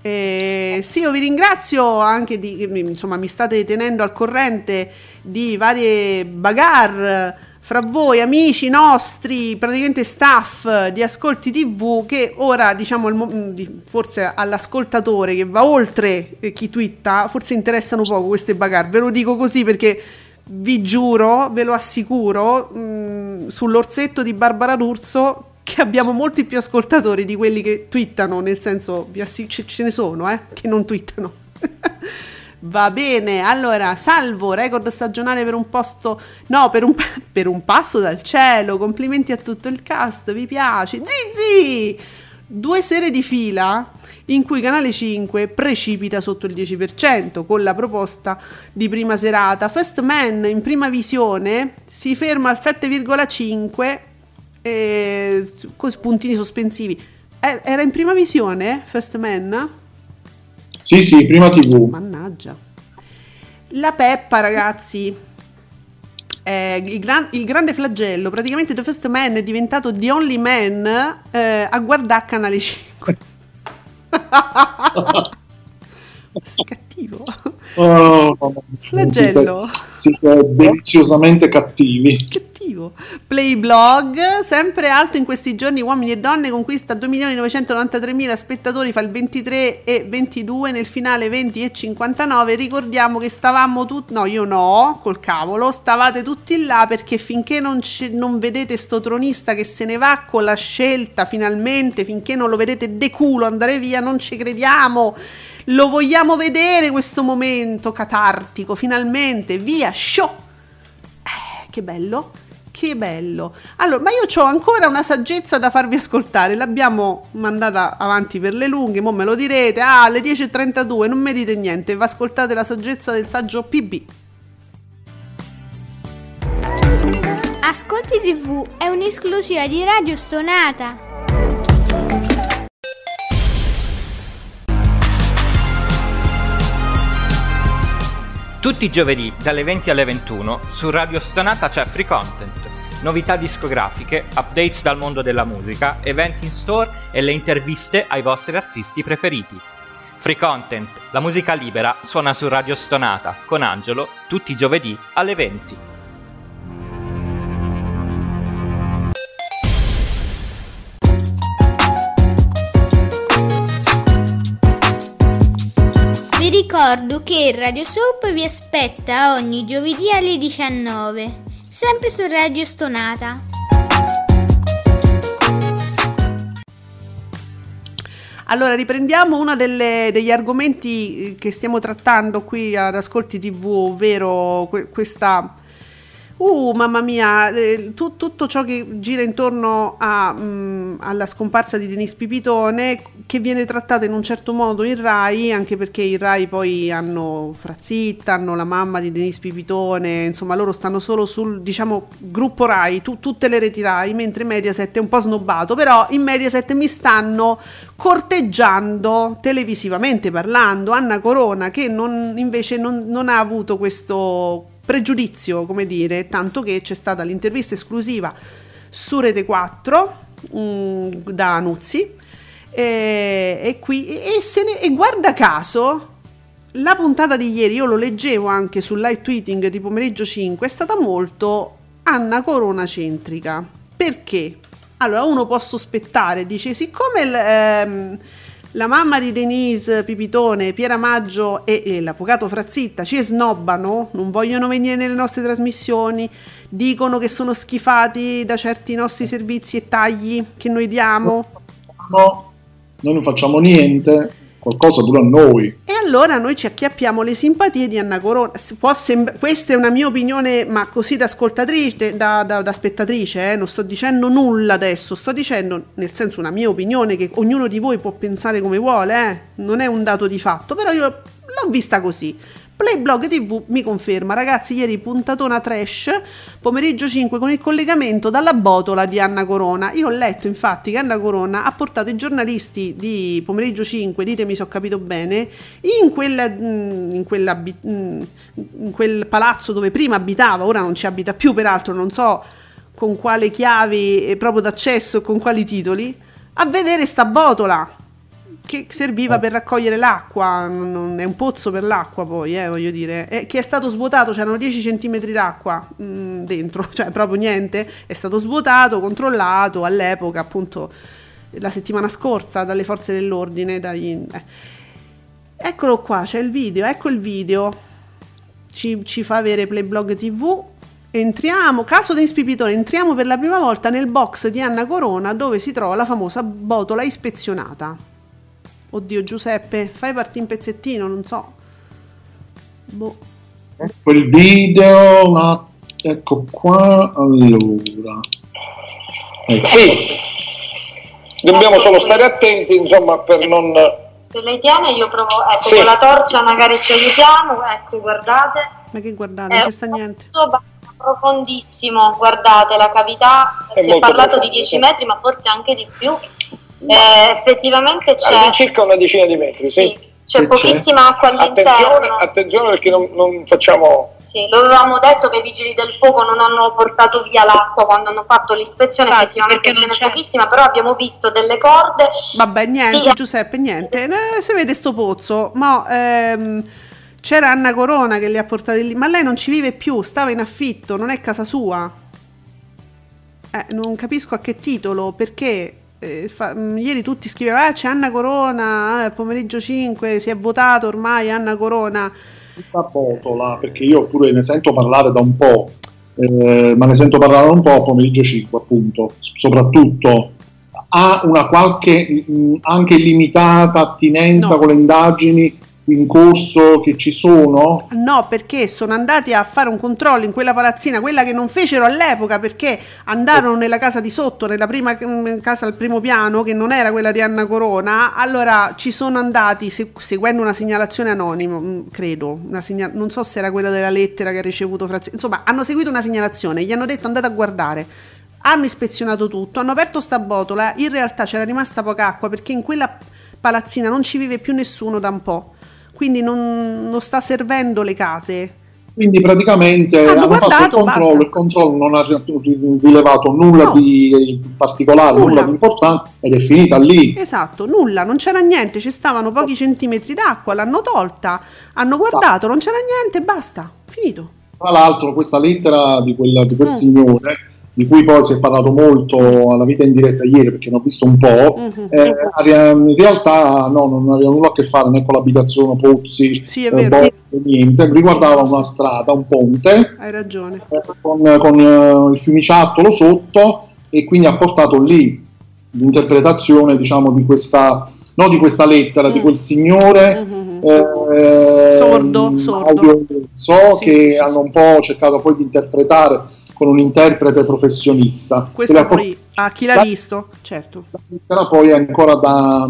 Eh, sì io vi ringrazio anche di insomma mi state tenendo al corrente di varie bagarre fra voi amici nostri praticamente staff di Ascolti TV che ora diciamo forse all'ascoltatore che va oltre eh, chi twitta forse interessano poco queste bagarre. Ve lo dico così perché vi giuro, ve lo assicuro, mh, mm, sull'orsetto di Barbara D'Urso che abbiamo molti più ascoltatori di quelli che twittano, nel senso assi- ce ne sono, eh, che non twittano. Va bene, allora, salvo, record stagionale per un posto, no, per un, per un passo dal cielo, complimenti a tutto il cast, vi piace, zizi! Due sere di fila in cui Canale 5 precipita sotto il 10% con la proposta di prima serata. First Man in prima visione si ferma al 7,5 eh, con puntini sospensivi. Eh, era in prima visione First Man? Sì, sì, prima TV. Mannaggia. La Peppa, ragazzi, eh, il, gran, il, grande flagello, praticamente The First Man è diventato The Only Man eh, a guardare Canale 5. Sei cattivo. Oh, Flagello. Siete deliziosamente cattivi. Cattivo. Playblog, sempre alto in questi giorni, uomini e donne, conquista 2.993.000 spettatori, fa il 23 e 22, nel finale 20 e 59. Ricordiamo che stavamo tutti, no io no, col cavolo, stavate tutti là perché finché non, c- non vedete sto tronista che se ne va con la scelta finalmente, finché non lo vedete de culo andare via, non ci crediamo. Lo vogliamo vedere questo momento catartico, finalmente, via, show! Eh, che bello, che bello. Allora, ma io ho ancora una saggezza da farvi ascoltare, l'abbiamo mandata avanti per le lunghe, mo me lo direte, ah, alle 10.32, non mi dite niente, vi ascoltate la saggezza del saggio PB. Ascolti TV è un'esclusiva di Radio Stonata. Tutti i giovedì dalle 20 alle 21 su Radio Stonata c'è free content, novità discografiche, updates dal mondo della musica, eventi in store e le interviste ai vostri artisti preferiti. Free content, la musica libera suona su Radio Stonata con Angelo tutti i giovedì alle 20. Ricordo che Radio Soap vi aspetta ogni giovedì alle 19, sempre su Radio Stonata. Allora, riprendiamo uno degli argomenti eh, che stiamo trattando qui ad Ascolti TV, ovvero que- questa Uh, mamma mia, eh, tu, tutto ciò che gira intorno a, mh, mm, alla scomparsa di Denise Pipitone, che viene trattata in un certo modo in Rai, anche perché i Rai poi hanno Frazitta, hanno la mamma di Denise Pipitone, insomma loro stanno solo sul, diciamo, gruppo Rai, tu, tutte le reti Rai, mentre Mediaset è un po' snobbato, però in Mediaset mi stanno corteggiando televisivamente parlando. Anna Corona che non, invece non, non ha avuto questo pregiudizio, come dire, tanto che c'è stata l'intervista esclusiva su Rete 4 mh, mm, da Nuzzi e, e qui e, ne, e, guarda caso la puntata di ieri, io lo leggevo anche sul live tweeting di pomeriggio 5, è stata molto Anna Corona centrica. Perché? Allora uno può sospettare, dice, siccome il, ehm, la mamma di Denise Pipitone, Piera Maggio e, e, l'avvocato Frazitta ci snobbano, non vogliono venire nelle nostre trasmissioni, dicono che sono schifati da certi nostri servizi e tagli che noi diamo. No, noi non facciamo niente qualcosa pure a noi. E allora noi ci acchiappiamo le simpatie di Anna Corona. Sembra- questa è una mia opinione, ma così da ascoltatrice, da, da, da spettatrice, eh? non sto dicendo nulla adesso, sto dicendo nel senso una mia opinione che ognuno di voi può pensare come vuole, eh? non è un dato di fatto, però io l'ho vista così. Playblog TV mi conferma, ragazzi, ieri puntatona trash, pomeriggio 5 con il collegamento dalla botola di Anna Corona. Io ho letto infatti che Anna Corona ha portato i giornalisti di pomeriggio 5, ditemi se ho capito bene, in, quella, mm, in, quella, mm, in quel palazzo dove prima abitava, ora non ci abita più peraltro, non so con quale chiavi proprio d'accesso, con quali titoli, a vedere sta botola che serviva per raccogliere l'acqua, non è un pozzo per l'acqua poi, eh, voglio dire, eh, che è stato svuotato, c'erano 10 cm d'acqua mh, mm, dentro, cioè proprio niente, è stato svuotato, controllato all'epoca appunto la settimana scorsa dalle forze dell'ordine. Dagli, eh. Eccolo qua, c'è il video, ecco il video, ci, ci fa avere Playblog TV, entriamo, caso di Pipitone, entriamo per la prima volta nel box di Anna Corona dove si trova la famosa botola ispezionata. Oddio Giuseppe, fai partire un pezzettino, non so. Boh. Ecco il video, ma ecco qua, allora. Ecco. Sì, dobbiamo solo stare attenti, insomma, per non... Se lei tiene io provo, ecco, sì. con la torcia magari ci aiutiamo, ecco, guardate. Ma che guardate, non c'è sta niente. Profondissimo, guardate la cavità, è si è parlato di 10 metri, ma forse anche di più. Eh, effettivamente c'è all'incirca una decina di metri, sì. sì. C'è pochissima acqua all'interno. Attenzione, attenzione perché non, non, facciamo. Sì, lo avevamo detto che i vigili del fuoco non hanno portato via l'acqua quando hanno fatto l'ispezione, Infatti, effettivamente ce n'è c'è. pochissima, però abbiamo visto delle corde. Vabbè, niente, sì. Giuseppe, niente. Eh, si vede sto pozzo, ma ehm, c'era Anna Corona che li ha portati lì, ma lei non ci vive più, stava in affitto, non è casa sua. Eh, non capisco a che titolo, perché eh, fa, mm, ieri tutti scrivevano, ah, c'è Anna Corona, eh, pomeriggio 5, si è votato ormai Anna Corona. Questa botola, perché io pure ne sento parlare da un po', eh, ma ne sento parlare da un po' pomeriggio 5 appunto, soprattutto ha una qualche mh, mm, anche limitata attinenza no. con le indagini in corso che ci sono? No, perché sono andati a fare un controllo in quella palazzina, quella che non fecero all'epoca perché andarono nella casa di sotto, nella prima mm, casa al primo piano, che non era quella di Anna Corona. Allora ci sono andati seguendo una segnalazione anonima, mm, credo, segnal- non so se era quella della lettera che ha ricevuto Frazzini. Insomma, hanno seguito una segnalazione, gli hanno detto andate a guardare. Hanno ispezionato tutto, hanno aperto sta botola, in realtà c'era rimasta poca acqua perché in quella palazzina non ci vive più nessuno da un po' quindi non, non sta servendo le case. Quindi praticamente hanno, hanno fatto il controllo, il controllo non ha rilevato nulla no. di particolare, nulla. nulla. di importante ed è finita lì. Esatto, nulla, non c'era niente, ci stavano pochi centimetri d'acqua, l'hanno tolta, hanno guardato, non c'era niente, basta, finito. Tra l'altro questa lettera di, quella, di quel mm. signore di cui poi si è parlato molto alla vita in diretta ieri perché ne ho visto un po', uh-huh. eh, in realtà no, non aveva nulla a che fare né con l'abitazione Pozzi, sì, eh, boh, niente, riguardava una strada, un ponte, hai ragione, eh, con, con uh, il fiumiciattolo sotto e quindi ha portato lì l'interpretazione diciamo di questa no, di questa lettera mm. di quel signore mm-hmm. eh, sordo, sordo. so sì, che sì, hanno un po' cercato poi di interpretare con un interprete professionista. Questo poi a chi l'ha la, visto, certo. La lettera poi è ancora da,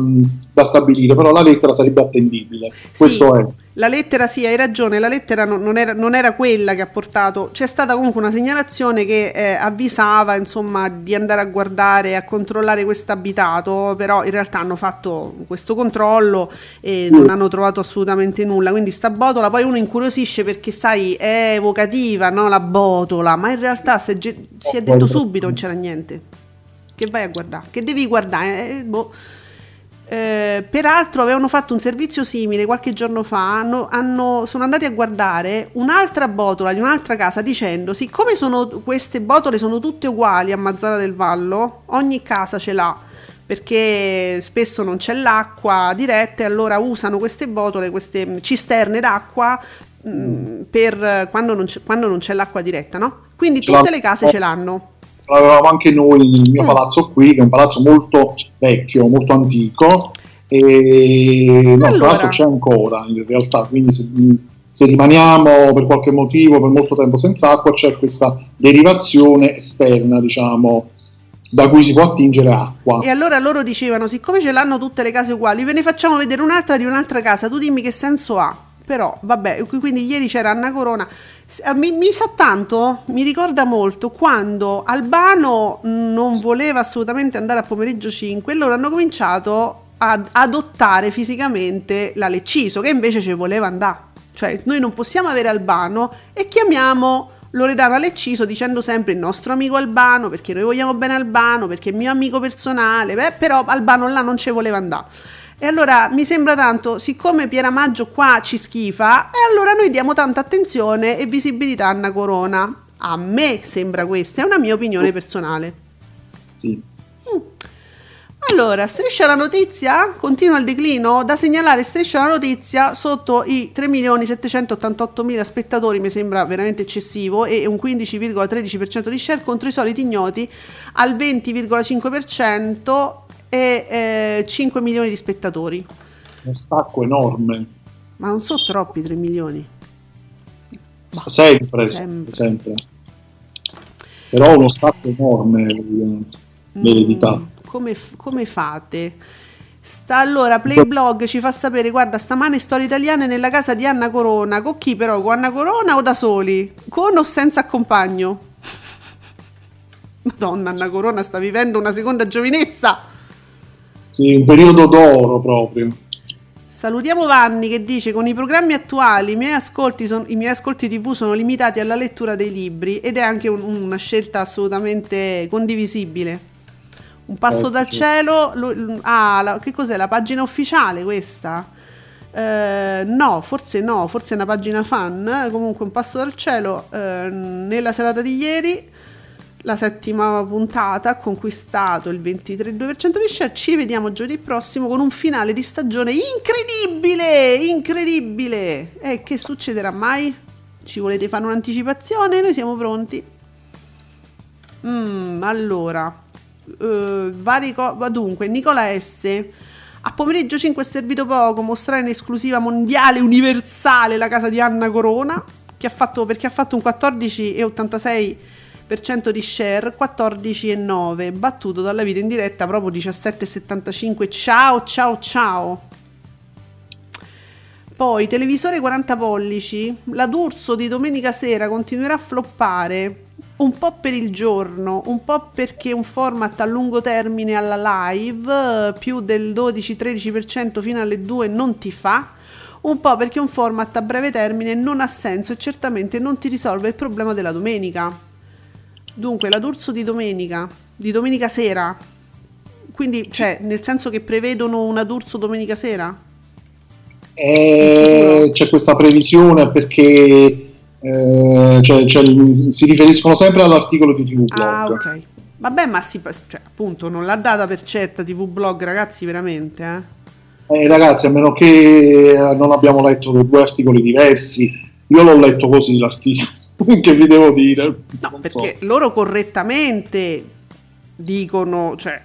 da stabilire, però la lettera sarebbe attendibile. Questo è. La lettera sì, hai ragione, la lettera non, non, era, non, era, quella che ha portato, c'è stata comunque una segnalazione che eh, avvisava insomma di andare a guardare, a controllare questo abitato, però in realtà hanno fatto questo controllo e non hanno trovato assolutamente nulla, quindi sta botola poi uno incuriosisce perché sai è evocativa no? la botola, ma in realtà si è, si è detto subito non c'era niente, che vai a guardare, che devi guardare, eh, boh eh, peraltro avevano fatto un servizio simile qualche giorno fa, hanno, hanno, sono andati a guardare un'altra botola di un'altra casa dicendo siccome sono, queste botole sono tutte uguali a Mazzara del Vallo, ogni casa ce l'ha perché spesso non c'è l'acqua diretta e allora usano queste botole, queste cisterne d'acqua mh, per quando non, quando non, c'è l'acqua diretta, no? Quindi tutte le case ce l'hanno l'avevamo anche noi nel mio mm. palazzo qui, che è un palazzo molto vecchio, molto antico, e no, allora. tra l'altro c'è ancora in realtà, quindi se, se, rimaniamo per qualche motivo per molto tempo senza acqua c'è questa derivazione esterna, diciamo, da cui si può attingere acqua. E allora loro dicevano, siccome ce l'hanno tutte le case uguali, ve ne facciamo vedere un'altra di un'altra casa, tu dimmi che senso ha. Però, vabbè, quindi ieri c'era Anna Corona eh, mi, mi, sa tanto, mi ricorda molto quando Albano non voleva assolutamente andare a pomeriggio 5 e loro hanno cominciato ad adottare fisicamente la Lecciso che invece ci voleva andare. Cioè noi non possiamo avere Albano e chiamiamo Loredana Lecciso dicendo sempre il nostro amico Albano perché noi vogliamo bene Albano, perché è mio amico personale, beh, però Albano là non ci voleva andare. E allora mi sembra tanto, siccome Piera Maggio qua ci schifa, e allora noi diamo tanta attenzione e visibilità a Anna Corona. A me sembra questa, è una mia opinione personale. Sì. Mm. Allora, striscia la notizia, continua il declino, da segnalare striscia la notizia sotto i 3.788.000 spettatori, mi sembra veramente eccessivo, e un 15,13% di share contro i soliti ignoti al 20,5% e eh, 5 milioni di spettatori. Un stacco enorme. Ma non sono troppi 3 milioni. Bah, sempre, sempre, sempre. Però uno stacco enorme l'eredità. Mm, come, come fate? Sta allora Playblog ci fa sapere, guarda, stamane storie italiane nella casa di Anna Corona. Con chi però? Con Anna Corona o da soli? Con o senza accompagno? Madonna, Anna Corona sta vivendo una seconda giovinezza. Sì, un periodo d'oro proprio. Salutiamo Vanni che dice con i programmi attuali i miei ascolti, son, i miei ascolti tv sono limitati alla lettura dei libri ed è anche un, una scelta assolutamente condivisibile. Un passo eh, dal sì. cielo, lo, ah, la, che cos'è la pagina ufficiale questa? Eh, no, forse no, forse è una pagina fan, comunque un passo dal cielo eh, nella serata di ieri la settima puntata ha conquistato il 23,2% di share. Ci vediamo giovedì prossimo con un finale di stagione incredibile, incredibile. E che succederà mai? Ci volete fare un'anticipazione? Noi siamo pronti. Mm, allora, uh, vari co- dunque, Nicola S. A pomeriggio 5 è servito poco mostrare in esclusiva mondiale universale la casa di Anna Corona, che ha fatto, perché ha fatto un 14,86% di share 14,9 battuto dalla vita in diretta proprio 17,75 ciao ciao ciao. Poi televisore 40 pollici. La D'Urso di domenica sera continuerà a floppare. Un po' per il giorno, un po' perché un format a lungo termine alla live più del 12-13% fino alle 2 non ti fa, un po' perché un format a breve termine non ha senso e certamente non ti risolve il problema della domenica. Dunque, la D'Urso di domenica, di domenica sera, quindi, cioè, nel senso che prevedono una D'Urso domenica sera? Eh, c'è questa previsione perché eh, cioè, cioè, si riferiscono sempre all'articolo di TV Blog. Ah, ok. Vabbè, ma si, cioè, appunto, non l'ha data per certa TV Blog, ragazzi, veramente, eh? Eh, ragazzi, a meno che non abbiamo letto due articoli diversi, io l'ho letto così l'articolo. che vi devo dire? No, perché so. loro correttamente dicono, cioè,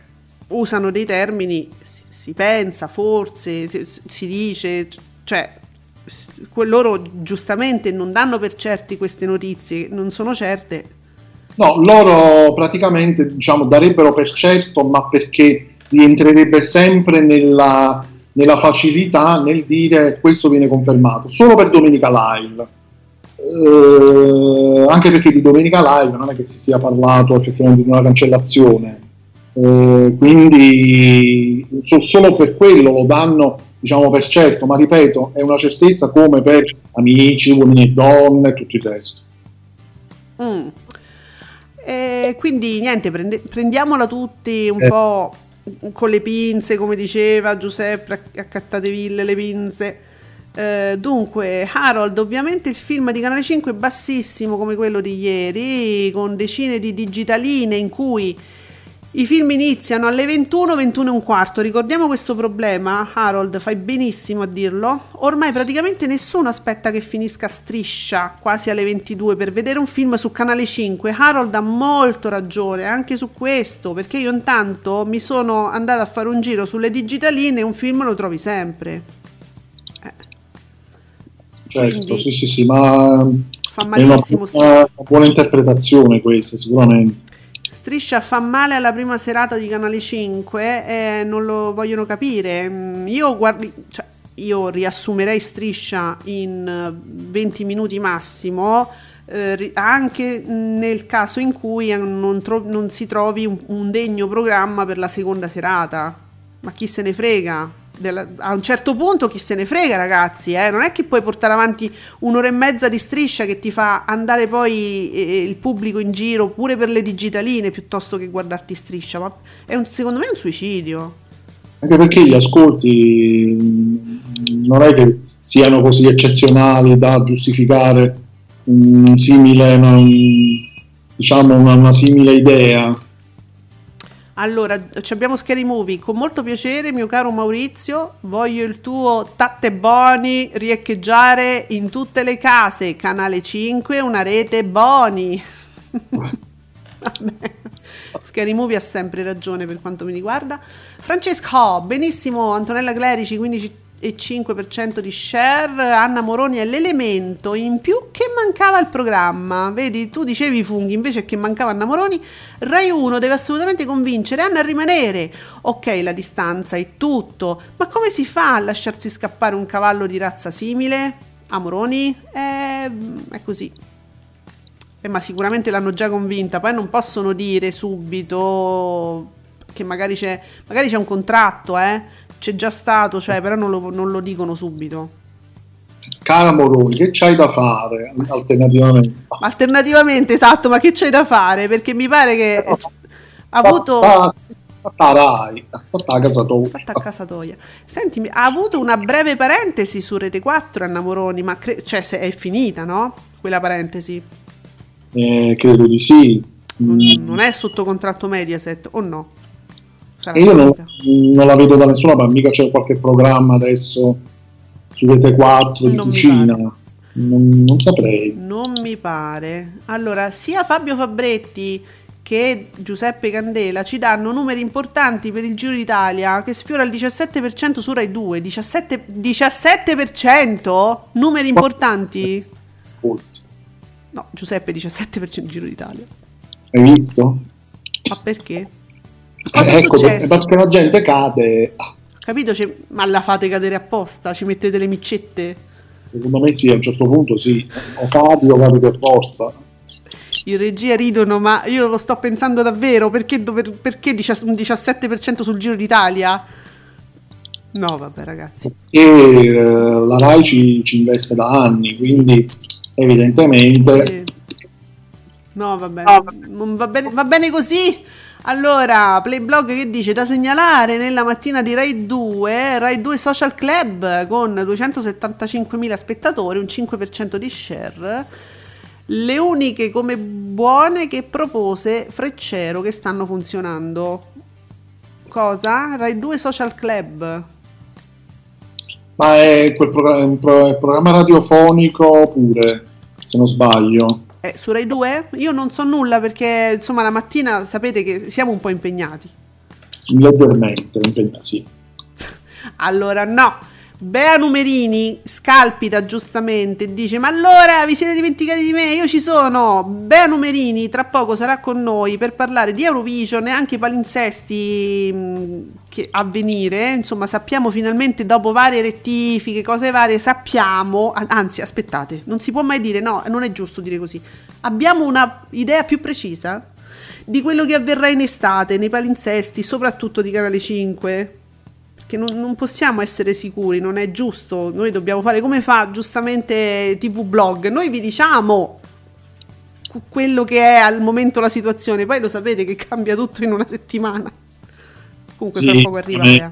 usano dei termini, si, si pensa, forse, si, si dice, cioè loro giustamente non danno per certi queste notizie, non sono certe. No, loro praticamente diciamo, darebbero per certo, ma perché rientrerebbe sempre nella, nella facilità nel dire questo viene confermato, solo per Domenica Live. Eh, anche perché di Domenica Live non è che si sia parlato effettivamente di una cancellazione, eh, quindi so, solo per quello lo danno diciamo per certo, ma ripeto, è una certezza come per amici, uomini e donne e tutto il resto. Mm. E quindi niente, prende, prendiamola tutti un eh. po' con le pinze, come diceva Giuseppe, accattatevi le pinze. Eh, dunque, Harold, ovviamente il film di Canale 5 è bassissimo come quello di ieri, con decine di digitaline in cui i film iniziano alle 21, 21 e un quarto. Ricordiamo questo problema, Harold, fai benissimo a dirlo. Ormai praticamente nessuno aspetta che finisca striscia quasi alle 22 per vedere un film su Canale 5. Harold ha molto ragione anche su questo, perché io intanto mi sono andata a fare un giro sulle digitaline e un film lo trovi sempre. Eh. Certo, Quindi, sì, sì, sì, ma fa malissimo. È una, una buona interpretazione questa, sicuramente. Striscia fa male alla prima serata di Canale 5 e non lo vogliono capire. Mm, io, guardi, cioè, io riassumerei Striscia in 20 minuti massimo, eh, anche nel caso in cui non, tro- non si trovi un, un degno programma per la seconda serata. Ma chi se ne frega? Della, a un certo punto chi se ne frega ragazzi, eh? non è che puoi portare avanti un'ora e mezza di striscia che ti fa andare poi eh, il pubblico in giro pure per le digitaline piuttosto che guardarti striscia, ma è un, secondo me è un suicidio. Anche perché gli ascolti mm, non è che siano così eccezionali da giustificare un simile, una, diciamo una, una simile idea allora, abbiamo Scary Movie. Con molto piacere, mio caro Maurizio, voglio il tuo Tatte Boni riecheggiare in tutte le case. Canale 5, una rete Boni. Vabbè. Scary Movie ha sempre ragione per quanto mi riguarda. Francesco, benissimo, Antonella Clerici, 15 e 5% di share. Anna Moroni è l'elemento in più che mancava al programma. Vedi, tu dicevi funghi, invece che mancava Anna Moroni. Rai 1 deve assolutamente convincere Anna a rimanere. Ok, la distanza è tutto, ma come si fa a lasciarsi scappare un cavallo di razza simile? A Moroni? Eh, è così. Eh, ma sicuramente l'hanno già convinta, poi non possono dire subito che magari c'è, magari c'è un contratto, eh c'è già stato, cioè, però non lo, non lo dicono subito. Cara Moroni, che c'hai da fare alternativamente? Alternativamente, esatto, ma che c'hai da fare? Perché mi pare che no, ha avuto... Rai, sta a casatoia. Sta a casatoia. Senti, ha avuto una breve parentesi su Rete 4 Anna Moroni, ma cre- cioè se è finita, no? Quella parentesi. Eh, credo di sì. Non, non è sotto contratto Mediaset o no? E io non, non, la vedo da nessuna parte, mica c'è qualche programma adesso su Rete 4 di non cucina. Non, non, saprei. Non mi pare. Allora, sia Fabio Fabretti che Giuseppe Candela ci danno numeri importanti per il Giro d'Italia che sfiora il 17% su Rai 2. 17%? 17%? Numeri importanti? No, Giuseppe 17% Giro d'Italia. Hai visto? Ma perché? Cosa eh, ecco, perché la gente cade. Capito? Cioè, ma la fate cadere apposta? Ci mettete le miccette? Secondo me sì, a un certo punto sì. O cadi o cadi per forza. In regia ridono, ma io lo sto pensando davvero. Perché, dover, perché un 17% sul Giro d'Italia? No, vabbè, ragazzi. E eh, la Rai ci, ci, investe da anni, quindi evidentemente. Eh. No, vabbè, non va bene, va bene così. Allora, Playblog che dice da segnalare nella mattina di Rai 2, Rai 2 Social Club con 275.000 spettatori, un 5% di share. Le uniche come buone che propose Freccero che stanno funzionando. Cosa? Rai 2 Social Club. Ma è quel programma, programma radiofonico pure, se non sbaglio. Eh, su Rai 2? Io non so nulla perché insomma la mattina sapete che siamo un po' impegnati. leggermente, sì. Allora no, Bea Numerini scalpita giustamente e dice: Ma allora vi siete dimenticati di me? Io ci sono. Bea Numerini tra poco sarà con noi per parlare di Eurovision e anche i palinsesti mm, che a venire. Insomma, sappiamo finalmente dopo varie rettifiche, cose varie, sappiamo. Anzi, aspettate, non si può mai dire no, non è giusto dire così. Abbiamo un'idea più precisa di quello che avverrà in estate nei palinsesti, soprattutto di Canale 5 che non, non, possiamo essere sicuri, non è giusto. Noi dobbiamo fare come fa giustamente TV Blog. Noi vi diciamo quello che è al momento la situazione, poi lo sapete che cambia tutto in una settimana. Comunque, sì, poco arriva. Eh.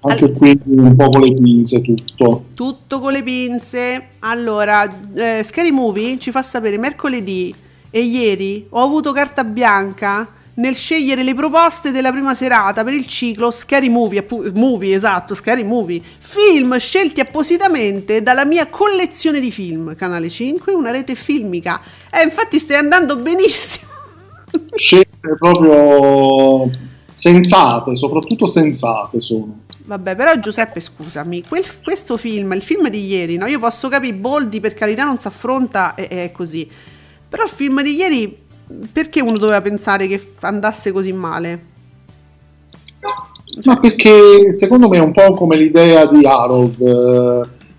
Anche All... qui un po' con le pinze tutto. Tutto con le pinze. Allora, eh, Scary Movie ci fa sapere mercoledì e ieri ho avuto carta bianca nel scegliere le proposte della prima serata per il ciclo Scary Movie, appu- movie esatto, Scary Movie, film scelti appositamente dalla mia collezione di film, Canale 5, una rete filmica. Eh, infatti stai andando benissimo. Scelte proprio sensate, soprattutto sensate sono. Vabbè, però Giuseppe, scusami, quel, questo film, il film di ieri, no? Io posso capire, Boldi per carità non si affronta e è così. Però il film di ieri perché uno doveva pensare che andasse così male? Ma perché secondo me è un po' come l'idea di Harold.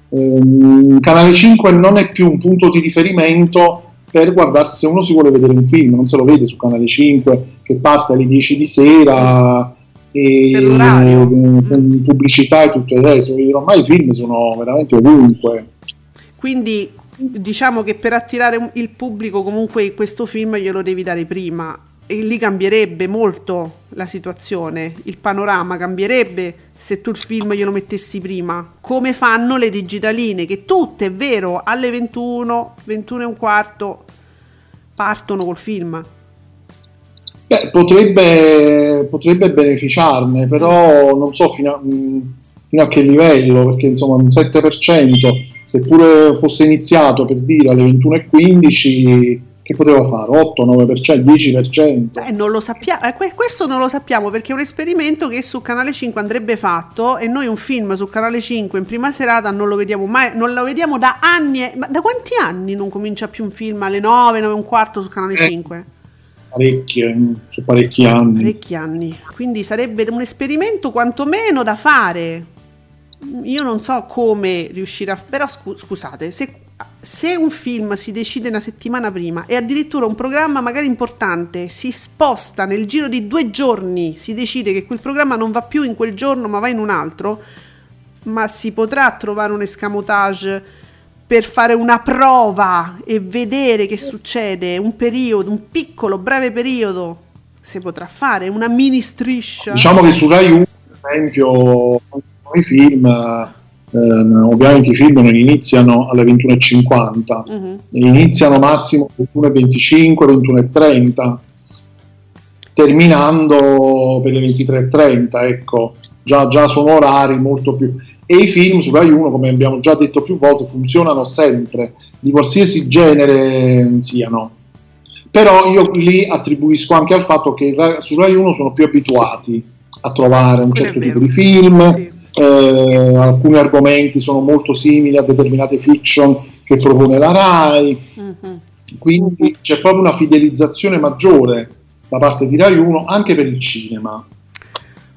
Eh, Canale 5 non è più un punto di riferimento per guardarsi se uno si vuole vedere un film, non se lo vede su Canale 5 che parte alle 10 di sera e con pubblicità e tutto il resto. Ormai i film sono veramente ovunque. Quindi diciamo che per attirare il pubblico comunque questo film glielo devi dare prima e lì cambierebbe molto la situazione, il panorama cambierebbe se tu il film glielo mettessi prima, come fanno le digitaline che tutte, è vero, alle 21, 21 e un quarto partono col film. Beh, potrebbe, potrebbe beneficiarne, però non so fino a, fino a che livello, perché insomma un 7% seppure fosse iniziato per dire alle 21.15 che poteva fare 8, 9%, 10%. Eh, non lo sappiamo, eh, questo non lo sappiamo perché è un esperimento che su Canale 5 andrebbe fatto e noi un film su Canale 5 in prima serata non lo vediamo mai, non lo vediamo da anni, ma da quanti anni non comincia più un film alle 9, 9 e un quarto su Canale eh, 5? Parecchi, eh, su parecchi anni. Parecchi anni, quindi sarebbe un esperimento quantomeno da fare io non so come riuscire a... però scu- scusate, se, se, un film si decide una settimana prima e addirittura un programma magari importante si sposta nel giro di due giorni, si decide che quel programma non va più in quel giorno ma va in un altro, ma si potrà trovare un escamotage per fare una prova e vedere che succede, un periodo, un piccolo, breve periodo, si potrà fare, una mini striscia. Diciamo che su Rai 1, per esempio, i film, eh, ovviamente i film non iniziano alle 21.50, uh-huh. iniziano massimo alle 21.25, 21.30, terminando per le 23.30, ecco, già, già sono orari molto più... E i film su Rai 1, come abbiamo già detto più volte, funzionano sempre, di qualsiasi genere siano. Però io lì attribuisco anche al fatto che su Rai 1 sono più abituati a trovare un certo tipo di film, sì eh, alcuni argomenti sono molto simili a determinate fiction che propone la RAI, uh-huh. quindi c'è proprio una fidelizzazione maggiore da parte di RAI 1 anche per il cinema.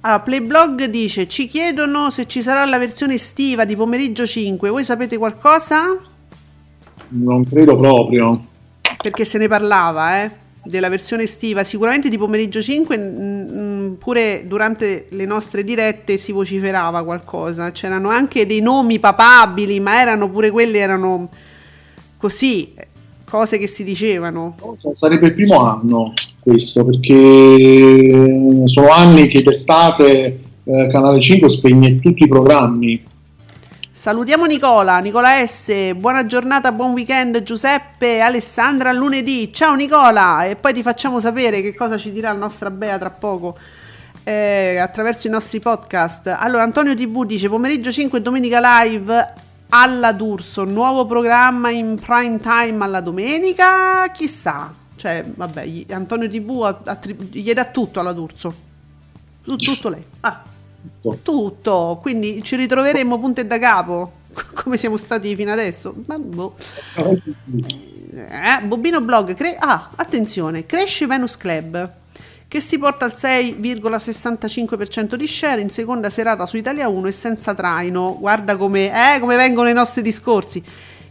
Allora, Playblog dice: Ci chiedono se ci sarà la versione estiva di pomeriggio 5. Voi sapete qualcosa? Non credo proprio. Perché se ne parlava, eh? Della versione estiva, sicuramente di pomeriggio 5, mh, pure durante le nostre dirette si vociferava qualcosa, c'erano anche dei nomi papabili, ma erano pure quelli, erano così, cose che si dicevano. Sarebbe il primo anno questo, perché sono anni che d'estate eh, Canale 5 spegne tutti i programmi Salutiamo Nicola, Nicola S, buona giornata, buon weekend Giuseppe, Alessandra lunedì, ciao Nicola e poi ti facciamo sapere che cosa ci dirà la nostra Bea tra poco eh, attraverso i nostri podcast. Allora Antonio TV dice pomeriggio 5 domenica live alla D'Urso, nuovo programma in prime time alla domenica, chissà, cioè vabbè Antonio TV attri- gli dà tutto alla D'Urso. Tutto lei. Ah, tutto. Quindi ci ritroveremo punto e da capo, come siamo stati fino adesso. Ma boh. Eh, Bobino Blog, cre- ah, attenzione, cresce Venus Club che si porta al 6,65% di share in seconda serata su Italia 1 e senza traino. Guarda come, eh, come vengono i nostri discorsi.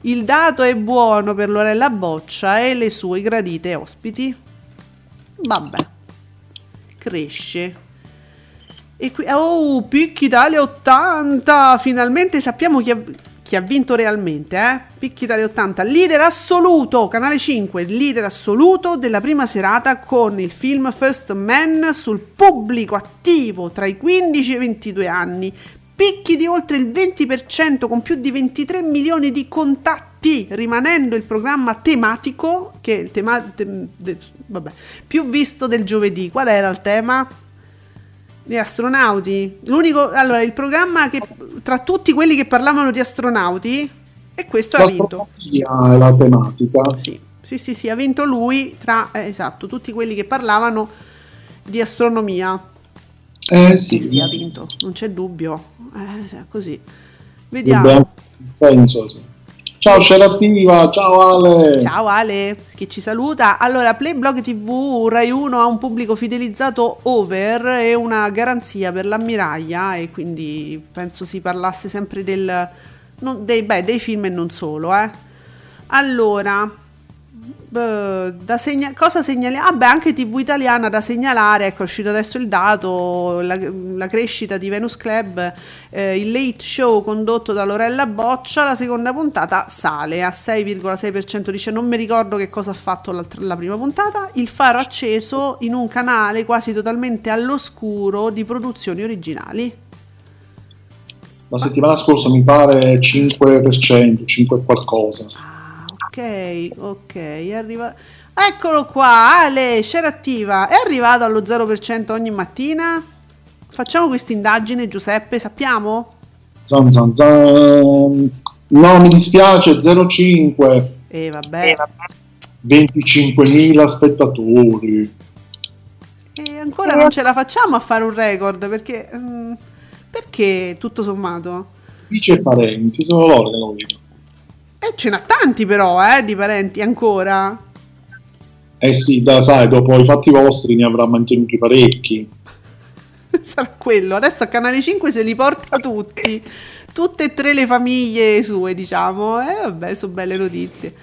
Il dato è buono per Lorella Boccia e le sue gradite ospiti. Vabbè, cresce. E qui, oh, Picchi Italia 80! Finalmente sappiamo chi ha, chi ha vinto realmente, eh? Picchi Italia 80, leader assoluto, canale 5, leader assoluto della prima serata con il film First Man sul pubblico attivo tra i 15 e i 22 anni. Picchi di oltre il 20% con più di 23 milioni di contatti, rimanendo il programma tematico, che è il tema, te, de, vabbè, più visto del giovedì. Qual era il tema? Gli astronauti. L'unico, allora, il programma che tra tutti quelli che parlavano di astronauti, e questo ha vinto. È la tematica. Sì, sì, sì, sì, ha vinto lui tra, eh, esatto, tutti quelli che parlavano di astronomia. Eh sì. sì, ha vinto, non c'è dubbio. Eh, così. Vediamo. senso, sì. Ciao Scerattiva, ciao Ale. Ciao Ale, che ci saluta. Allora, Playblog TV Rai 1 ha un pubblico fidelizzato over e una garanzia per l'ammiraglia e quindi penso si parlasse sempre del, non, dei, beh, dei film e non solo. Eh. Allora, da segna- cosa segnaliamo? Ah, beh, anche TV italiana da segnalare. Ecco, è uscito adesso il dato: la, la crescita di Venus Club, eh, il late show condotto da Lorella Boccia. La seconda puntata sale a 6,6%. Dice: Non mi ricordo che cosa ha fatto la, la prima puntata. Il faro acceso in un canale quasi totalmente all'oscuro di produzioni originali. La settimana scorsa mi pare 5%, 5 qualcosa. Ok, ok, è arrivato. Eccolo qua, Ale, share attiva. È arrivato allo 0% ogni mattina? Facciamo questa indagine, Giuseppe, sappiamo? Zan zan zan. No, mi dispiace, 0,5. E eh, vabbè. 25.000 spettatori. E ancora non ce la facciamo a fare un record perché... Um, perché tutto sommato? Dice parenti, sono loro che lo vedono. E ce n'ha tanti però, eh, di parenti ancora. Eh sì, da, sai, dopo i fatti vostri ne avrà mantenuti parecchi. Sarà quello. Adesso a Canale 5 se li porta tutti. Tutte e tre le famiglie sue, diciamo. Eh, vabbè, sono belle notizie.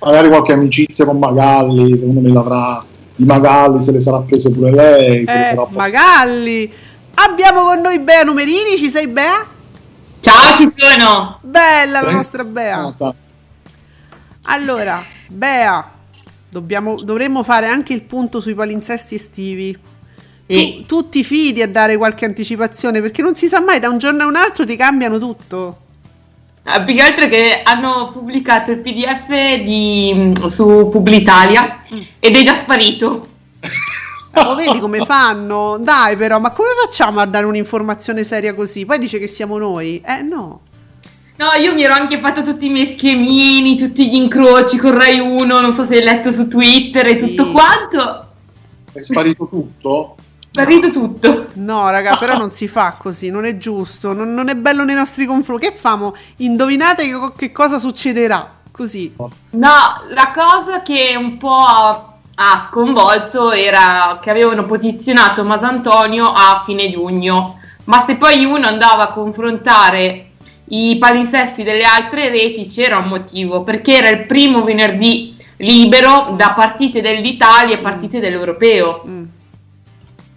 Magari qualche amicizia con Magalli, secondo me l'avrà. Di Magalli se le sarà prese pure lei. Eh. Magalli. Abbiamo con noi Bea Numerini, ci sei Bea? Ciao, ci sono! Bella la nostra Bea! Allora, Bea, dobbiamo, dovremmo fare anche il punto sui palinsesti estivi. Sì. Tu, tu ti fidi a dare qualche anticipazione perché non si sa mai, da un giorno a un altro ti cambiano tutto. Ah, più che altro che hanno pubblicato il PDF di, su Publitalia mm. ed è già sparito. Lo vedi come fanno? Dai, però, ma come facciamo a dare un'informazione seria così? Poi dice che siamo noi. Eh, no. No, io mi ero anche fatto tutti i miei schemini, tutti gli incroci con Rai 1, non so se hai letto su Twitter e sì. tutto quanto. È sparito tutto? Sparito tutto. No, raga, però non si fa così, non è giusto, non, non è bello nei nostri confronti. Che famo? Indovinate che, che cosa succederà? Così. No, la cosa che un po' ha sconvolto era che avevano posizionato Masantonio a fine giugno, ma se poi uno andava a confrontare i palinsesti delle altre reti c'era un motivo, perché era il primo venerdì libero da partite dell'Italia e partite dell'Europeo. Mm.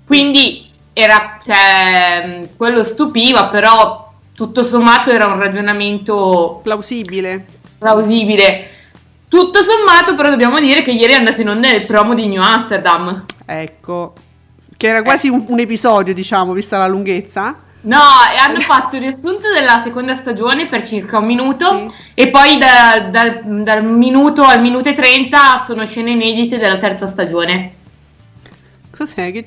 Quindi era, cioè, quello stupiva, però tutto sommato era un ragionamento plausibile. plausibile. Tutto sommato, però, dobbiamo dire che ieri è andato in onda il promo di New Amsterdam. Ecco, che era quasi un, un episodio, diciamo, vista la lunghezza. No, e hanno fatto il riassunto della seconda stagione per circa un minuto sì. e poi da, dal, dal, minuto al minuto e trenta sono scene inedite della terza stagione. Cos'è che?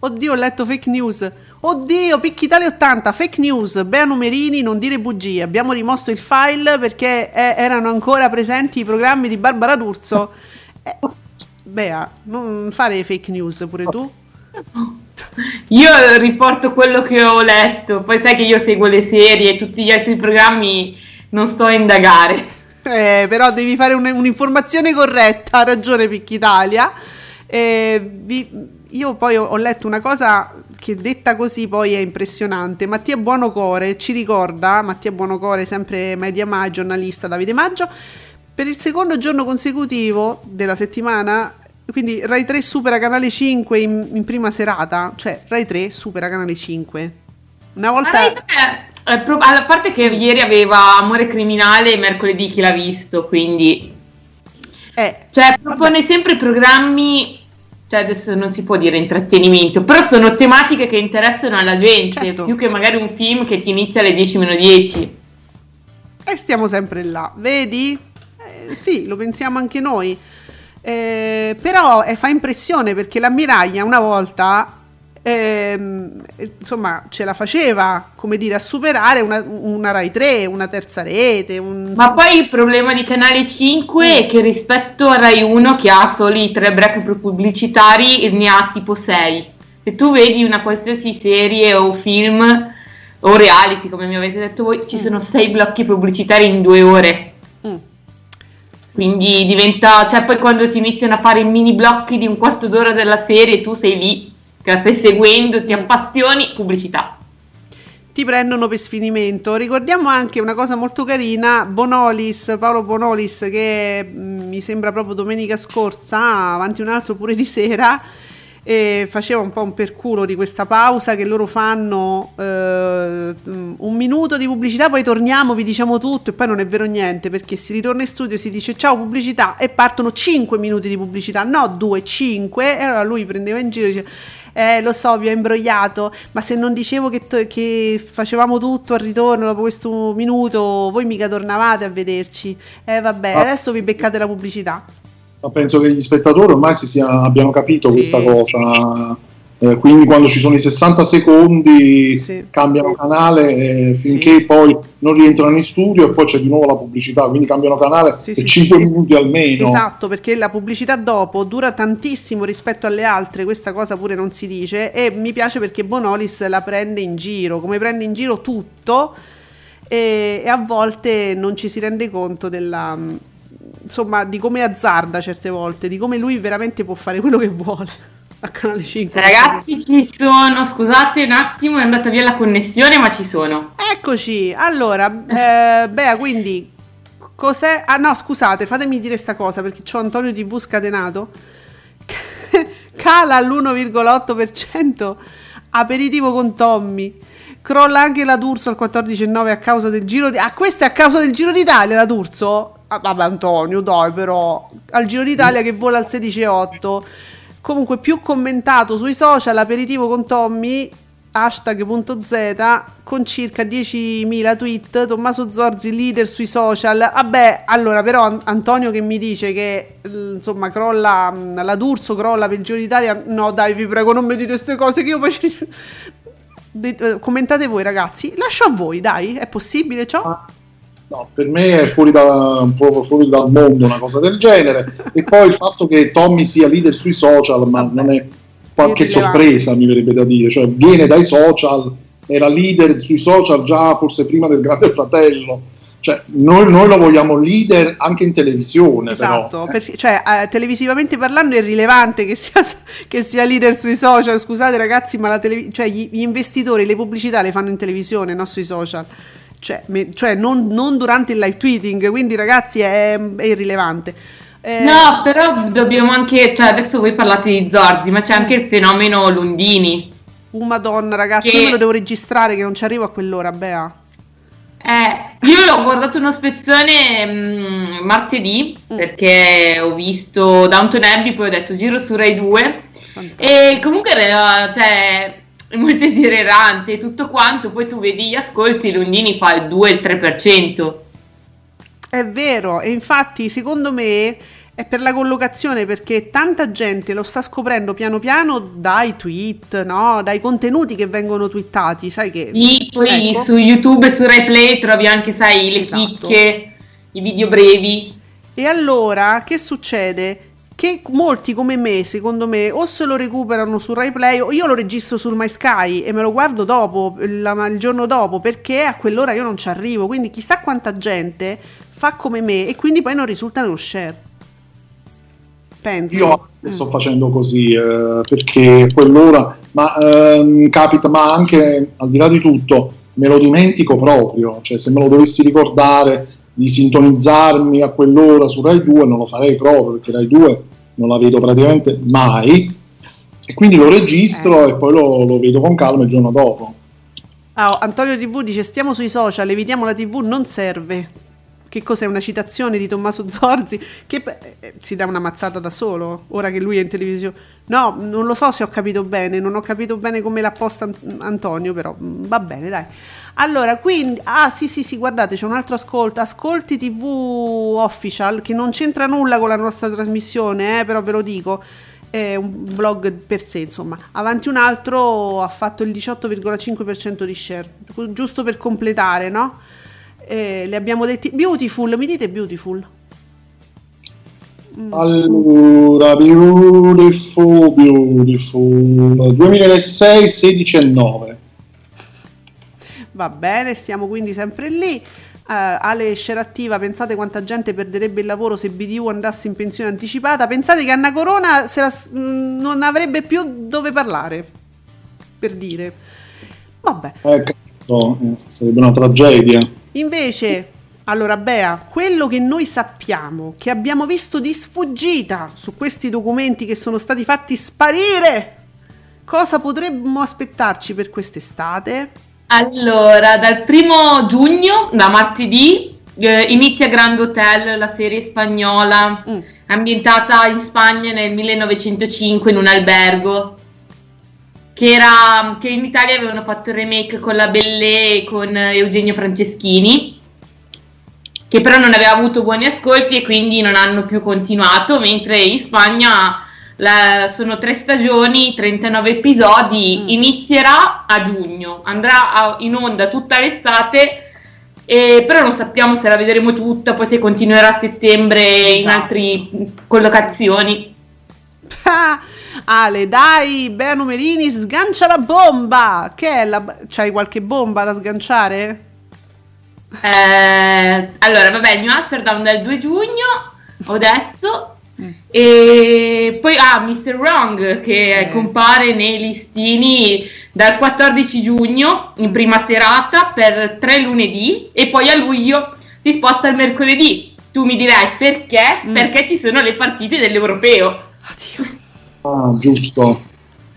Oddio, ho letto fake news. Oddio, Picchi Italia 80, fake news, Bea Numerini, non dire bugie. Abbiamo rimosso il file perché eh, erano ancora presenti i programmi di Barbara D'Urso. Eh, Bea, non fare fake news pure tu. io riporto quello che ho letto, poi sai che io seguo le serie e tutti gli altri programmi non sto a indagare. Eh, però devi fare un, un'informazione corretta, ha ragione Picchitalia. Eh, vi, io poi ho, ho, letto una cosa che detta così poi è impressionante. Mattia Buonocore ci ricorda, Mattia Buonocore, sempre media mai, giornalista Davide Maggio, per il secondo giorno consecutivo della settimana, quindi Rai 3 supera Canale 5 in, in prima serata, cioè Rai 3 supera Canale 5. Una volta... Ah, a parte che ieri aveva Amore Criminale e mercoledì chi l'ha visto, quindi... Eh, cioè propone vabbè. sempre programmi cioè adesso non si può dire intrattenimento, però sono tematiche che interessano alla gente, certo. più che magari un film che ti inizia alle 10 meno 10. E stiamo sempre là, vedi? Eh, sì, lo pensiamo anche noi. Eh, però eh, fa impressione perché l'ammiraglia una volta ehm, insomma ce la faceva come dire a superare una, una Rai 3 una terza rete un... ma poi il problema di Canale 5 mm. è che rispetto a Rai 1 che ha solo i tre break pubblicitari ne ha tipo 6 se tu vedi una qualsiasi serie o film o reality come mi avete detto voi ci mm. sono 6 blocchi pubblicitari in due ore mm. quindi diventa cioè poi quando si iniziano a fare i mini blocchi di un quarto d'ora della serie tu sei lì la stai seguendo, ti appassioni, pubblicità. Ti prendono per sfinimento. Ricordiamo anche una cosa molto carina, Bonolis, Paolo Bonolis, che mm, mi sembra proprio domenica scorsa, avanti un altro pure di sera, e faceva un po' un perculo di questa pausa che loro fanno eh, un minuto di pubblicità poi torniamo vi diciamo tutto e poi non è vero niente perché si ritorna in studio si dice ciao pubblicità e partono 5 minuti di pubblicità no 2 5 e allora lui prendeva in giro e diceva eh lo so vi ho imbrogliato ma se non dicevo che, to- che, facevamo tutto al ritorno dopo questo minuto voi mica tornavate a vederci eh vabbè ah. adesso vi beccate la pubblicità ma penso che gli spettatori ormai sia, abbiano capito sì. questa cosa eh, quindi quando ci sono i 60 secondi sì. cambiano canale eh, finché sì. poi non rientrano in studio e poi c'è di nuovo la pubblicità, quindi cambiano canale sì, e 5 minuti almeno. Esatto, perché la pubblicità dopo dura tantissimo rispetto alle altre, questa cosa pure non si dice e mi piace perché Bonolis la prende in giro, come prende in giro tutto e, e a volte non ci si rende conto della insomma di come azzarda certe volte, di come lui veramente può fare quello che vuole a Canale 5. Ragazzi, ci sono. Scusate un attimo, è andata via la connessione, ma ci sono. Eccoci. Allora, eh, Bea, quindi cos'è? Ah no, scusate, fatemi dire questa cosa perché c'ho Antonio TV scatenato. Cala all'1,8% aperitivo con Tommy. Crolla anche la D'Urso al 14,9 a causa del Giro di... Ah, questa è a causa del Giro d'Italia la D'Urso? Ah, vabbè Antonio, dai però. Al Giro d'Italia che vola al 16,8 comunque più commentato sui social aperitivo con Tommy hashtag.z con circa 10.000 tweet Tommaso Zorzi leader sui social vabbè allora però Antonio che mi dice che insomma crolla la D'Urso crolla per il Giro d'Italia no dai vi prego non mi dite queste cose che io poi commentate voi ragazzi lascio a voi dai è possibile ciò? No, per me è fuori, da, un po' fuori dal mondo una cosa del genere. e poi il fatto che Tommy sia leader sui social, ma non è qualche sorpresa, mi verrebbe da dire. Cioè, viene dai social, era leader sui social già forse prima del Grande Fratello. Cioè, noi, noi, lo vogliamo leader anche in televisione. Esatto, però, eh. cioè, eh, televisivamente parlando è rilevante che sia, che sia, leader sui social. Scusate ragazzi, ma televis- cioè, gli, gli investitori le pubblicità le fanno in televisione, non sui social cioè, me, cioè non, non, durante il live tweeting, quindi ragazzi è, è irrilevante. Eh, no, però dobbiamo anche, cioè adesso voi parlate di Zorzi, ma c'è anche il fenomeno Lundini. Uh, madonna ragazzi, che... io me lo devo registrare che non ci arrivo a quell'ora, Bea. Eh, io l'ho guardato uno spezzone mh, mm, martedì mm. perché ho visto Downton Abbey, poi ho detto giro su Rai 2 Fantastico. e comunque cioè, è molto esagerante tutto quanto, poi tu vedi gli ascolti, Lundini fa il 2-3%. È vero, e infatti secondo me è per la collocazione perché tanta gente lo sta scoprendo piano piano dai tweet, no? dai contenuti che vengono twittati, sai che... Sì, poi ecco. su YouTube e su Replay trovi anche, sai, le esatto. chicche, i video brevi. E allora che succede? Che molti come me, secondo me, o se lo recuperano su Rai Play o io lo registro sul My Sky e me lo guardo dopo, la, il giorno dopo, perché a quell'ora io non ci arrivo. Quindi chissà quanta gente fa come me e quindi poi non risulta nello share. Penso. Io sto mm. facendo così eh, perché quell'ora, ma ehm, capita, ma anche al di là di tutto, me lo dimentico proprio, cioè se me lo dovessi ricordare di sintonizzarmi a quell'ora su Rai 2 non lo farei proprio perché Rai 2 non la vedo praticamente mai e quindi lo registro eh. e poi lo, lo, vedo con calma il giorno dopo. Ah, Antonio TV dice stiamo sui social, evitiamo la TV, non serve. Che cos'è una citazione di Tommaso Zorzi? Che eh, si dà una mazzata da solo, ora che lui è in televisione. No, non lo so se ho capito bene, non ho capito bene come l'ha posta Antonio, però mm, va bene, dai. Allora, quindi, ah sì sì sì, guardate, c'è un altro ascolto, Ascolti TV Official, che non c'entra nulla con la nostra trasmissione, eh, però ve lo dico, è un blog per sé, insomma. Avanti un altro ha fatto il 18,5% di share, giusto per completare, no? Eh, le abbiamo detti, Beautiful, mi dite Beautiful? Mm. Allora, Beautiful, Beautiful, 2006, 16 e 9. Va bene, stiamo quindi sempre lì. Uh, Ale Scerattiva, pensate quanta gente perderebbe il lavoro se BDU andasse in pensione anticipata. Pensate che Anna Corona la, mh, mm, non avrebbe più dove parlare. Per dire. Vabbè. Eh, cazzo, sarebbe una tragedia. Invece, allora Bea, quello che noi sappiamo, che abbiamo visto di sfuggita su questi documenti che sono stati fatti sparire, cosa potremmo aspettarci per quest'estate? Allora, dal primo giugno, da martedì, eh, inizia Grand Hotel, la serie spagnola, mm. ambientata in Spagna nel 1905 in un albergo. Che, era, che in Italia avevano fatto il remake con la Bellé e con Eugenio Franceschini, che però non aveva avuto buoni ascolti e quindi non hanno più continuato, mentre in Spagna la, sono tre stagioni, 39 episodi, mm. inizierà a giugno, andrà a, in onda tutta l'estate, eh, però non sappiamo se la vedremo tutta, poi se continuerà a settembre esatto. in altre collocazioni. Ale, dai, Bea Numerini, sgancia la bomba! Che è la... C'hai qualche bomba da sganciare? Eh, allora, vabbè, New Amsterdam dal 2 giugno, ho detto, e poi ah, Mr. Wrong che eh. compare nei listini dal 14 giugno in prima serata per tre lunedì e poi a luglio si sposta il mercoledì. Tu mi dirai perché? Mm. Perché ci sono le partite dell'europeo. Oddio. Ah, giusto.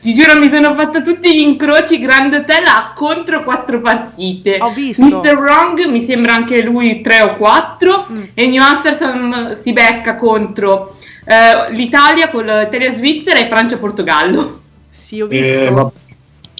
Ti giuro, mi sono fatta tutti gli incroci Grand Hotel a contro quattro partite. Ho visto. Mr. Wrong mi sembra anche lui tre o quattro mm. e New Amsterdam si becca contro eh, l'Italia con l'Italia-Svizzera e Francia-Portogallo. Sì, ho visto. Eh,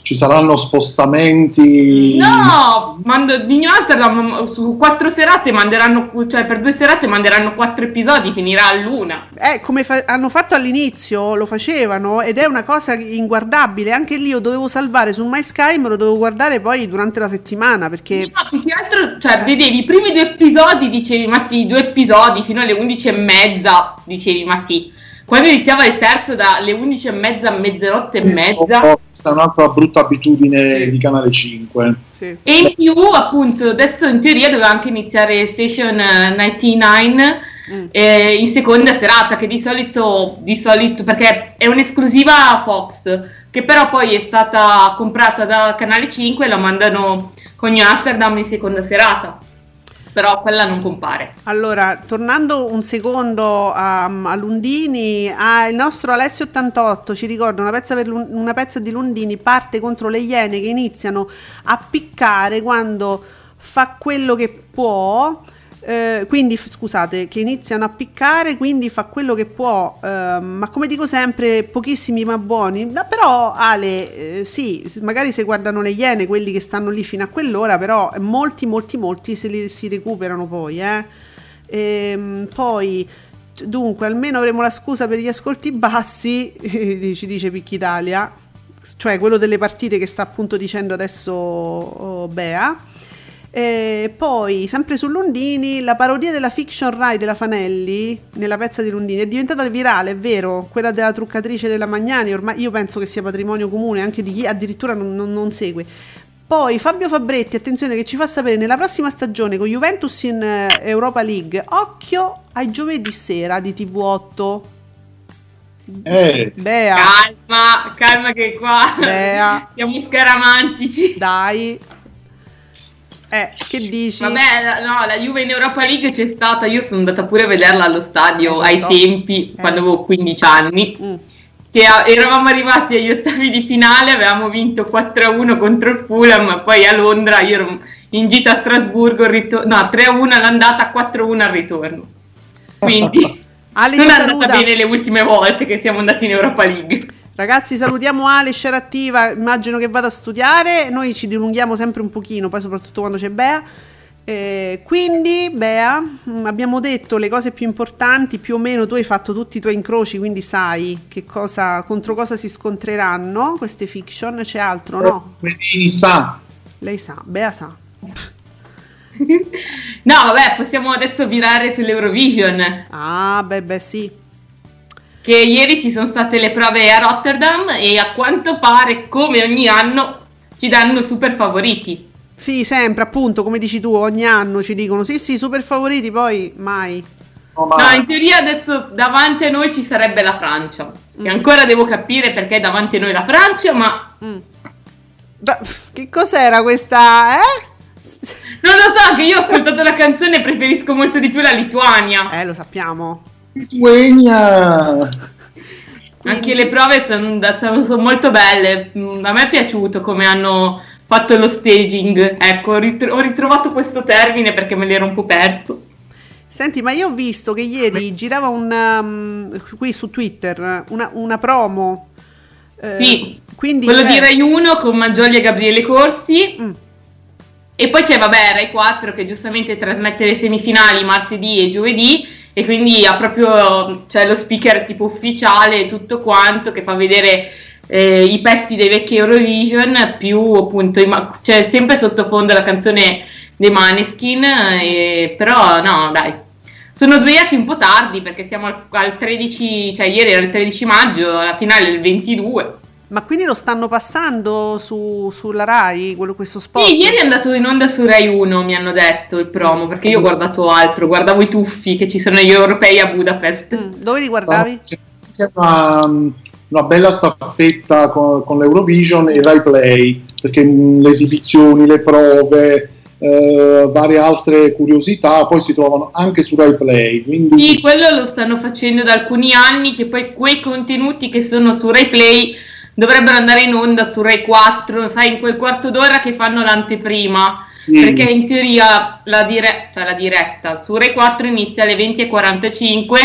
ci saranno spostamenti. No, mando, di New Amsterdam su quattro serate manderanno, cioè per due serate manderanno quattro episodi, finirà a luna. Eh, come fa- hanno fatto all'inizio, lo facevano ed è una cosa inguardabile. Anche lì io dovevo salvare su My Sky, me lo dovevo guardare poi durante la settimana perché. No, più che altro, cioè, vedevi i primi due episodi, dicevi ma sì, due episodi fino alle undici e mezza, dicevi ma sì quando iniziava il terzo dalle 11 e mezza a mezzanotte e mezza. Questa è un'altra brutta abitudine sì. di Canale 5. Sì. E in più, appunto, adesso in teoria doveva anche iniziare Station 99 mm. eh, in seconda serata, che di solito, di solito, perché è un'esclusiva Fox, che però poi è stata comprata da Canale 5 e la mandano con New Amsterdam in seconda serata però quella non compare. Allora, tornando un secondo a, a Lundini, a il nostro Alessio 88 ci ricorda una pezza, per, una pezza di Lundini parte contro le iene che iniziano a piccare quando fa quello che può eh, quindi scusate, che iniziano a piccare, quindi fa quello che può, eh, ma come dico sempre, pochissimi ma buoni. No, però Ale, eh, sì, magari se guardano le iene, quelli che stanno lì fino a quell'ora, però molti, molti, molti se li, si recuperano poi. Eh. Ehm, poi, dunque, almeno avremo la scusa per gli ascolti bassi, ci dice Picchitalia, cioè quello delle partite che sta appunto dicendo adesso oh, Bea. E poi, sempre su Lundini, la parodia della fiction Rai della Fanelli, nella pezza di Lundini, è diventata virale, è vero, quella della truccatrice della Magnani, ormai io penso che sia patrimonio comune anche di chi addirittura non, non, non segue. Poi Fabio Fabretti, attenzione, che ci fa sapere nella prossima stagione con Juventus in eh, Europa League, occhio ai giovedì sera di TV8. Eh. Bea. Calma, calma che qua Bea. siamo scaramantici. Dai. Eh, che dici? Vabbè, no, la Juve in Europa League c'è stata, io sono andata pure a vederla allo stadio Eh, ai so. tempi, Eh, quando avevo 15 anni. Mm. Che a- eravamo arrivati agli ottavi di finale, avevamo vinto 4-1 contro il Fulham, poi a Londra io ero in gita a Strasburgo, il rito- no, 3-1 all'andata, 4-1 al ritorno. Quindi Ale non è andata bene le ultime volte che siamo andati in Europa League. Ragazzi, salutiamo Ale, scena attiva. Immagino che vada a studiare. Noi ci dilunghiamo sempre un pochino, poi soprattutto quando c'è Bea. Eh, quindi, Bea, mh, abbiamo detto le cose più importanti. Più o meno tu hai fatto tutti i tuoi incroci, quindi sai che cosa, contro cosa si scontreranno queste fiction. C'è altro, no? Quindi sa. Lei sa, Bea sa. No, vabbè, possiamo adesso virare sull'Eurovision. Ah, beh, beh, sì. Che ieri ci sono state le prove a Rotterdam e a quanto pare, come ogni anno, ci danno super favoriti. Sì, sempre, appunto, come dici tu, ogni anno ci dicono sì, sì, super favoriti, poi mai. No, in teoria adesso davanti a noi ci sarebbe la Francia. Che ancora devo capire perché è davanti a noi la Francia, ma Mm. Beh, che cos'era questa, eh? non lo so, che io ho ascoltato la canzone e preferisco molto di più la Lituania. Eh, lo sappiamo. Lituania. Anche le prove sono, sono- molto belle. Mm, A me è piaciuto come hanno fatto lo staging. Ecco, ho ritrovato questo termine perché me l'ero un po' perso. Senti, ma io ho visto che ieri girava un um, qui su Twitter una, una promo. eh, Sì, quindi Quello cioè- di Rai 1 con Maggioli e Gabriele Corsi. Mm. E poi c'è, vabbè, Rai 4 che giustamente trasmette le semifinali martedì e giovedì. E quindi ha proprio c'è lo speaker tipo ufficiale e tutto quanto che fa vedere eh, i pezzi dei vecchi Eurovision più appunto i ma- c'è sempre sottofondo la canzone dei Maneskin eh, però no dai. Sono svegliati un po' tardi perché siamo al, al 13 cioè ieri era il 13 maggio la finale è il 22 Ma quindi lo stanno passando su, sulla Rai, quello, questo spot? Sì, ieri è andato in onda su Rai 1, mi hanno detto il promo, perché io ho guardato altro, guardavo i tuffi che ci sono gli europei a Budapest. Mm, Dove li guardavi? C'è anche una, una bella staffetta con, con l'Eurovision e Rai Play, perché mh, le esibizioni, le prove, eh, varie altre curiosità poi si trovano anche su Rai Play. Quindi Sì, quello lo stanno facendo da alcuni anni, che poi quei contenuti che sono su Rai Play dovrebbero andare in onda su Rai 4, sai, in quel quarto d'ora che fanno l'anteprima. sì, Perché in teoria la, dire- cioè la diretta su Rai 4 inizia alle 20.45,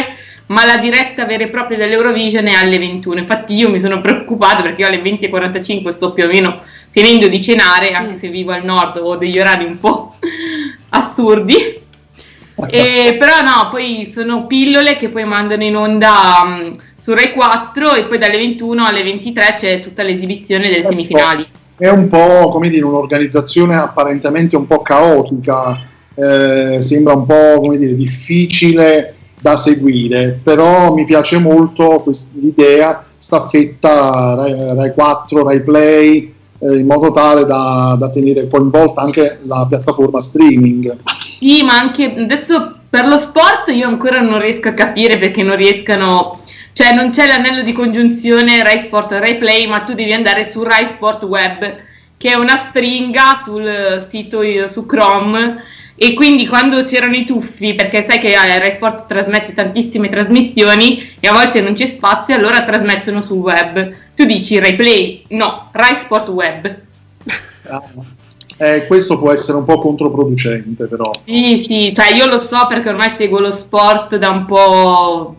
ma la diretta vera e propria dell'Eurovision è alle 21. Infatti io mi sono preoccupata perché io alle 20.45 sto più o meno finendo di cenare, anche se vivo al nord ho degli orari un po' assurdi. E, però no, poi sono pillole che poi mandano in onda mm, su Rai 4 e poi dalle 21 alle 23 c'è tutta l'esibizione delle semifinali. è un po' come dire un'organizzazione apparentemente un po' caotica, eh, sembra un po' come dire difficile da seguire, però mi piace molto quest- l'idea staffetta Rai, Rai 4, Rai Play, eh, in modo tale da, da tenere coinvolta anche la piattaforma streaming. Sì, ma anche adesso per lo sport io ancora non riesco a capire perché non riescano, cioè non c'è l'anello di congiunzione Rai Sport e Rai Play, ma tu devi andare su Rai Sport Web, che è una stringa sul sito eh, su Chrome. E quindi quando c'erano i tuffi, perché sai che eh, Rai Sport trasmette tantissime trasmissioni e a volte non c'è spazio, allora trasmettono sul web. Tu dici Rai Play? No, Rai Sport Web. Eh, questo può essere un po' controproducente, però. Sì, sì, cioè io lo so perché ormai seguo lo sport da un po'...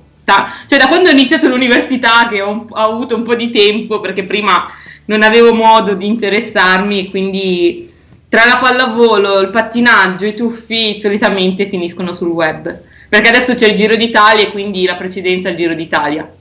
cioè da quando ho iniziato l'università che ho, ho avuto un po' di tempo perché prima non avevo modo di interessarmi e quindi tra la pallavolo, il pattinaggio, i tuffi solitamente finiscono sul web. Perché adesso c'è il Giro d'Italia e quindi la precedenza è il Giro d'Italia.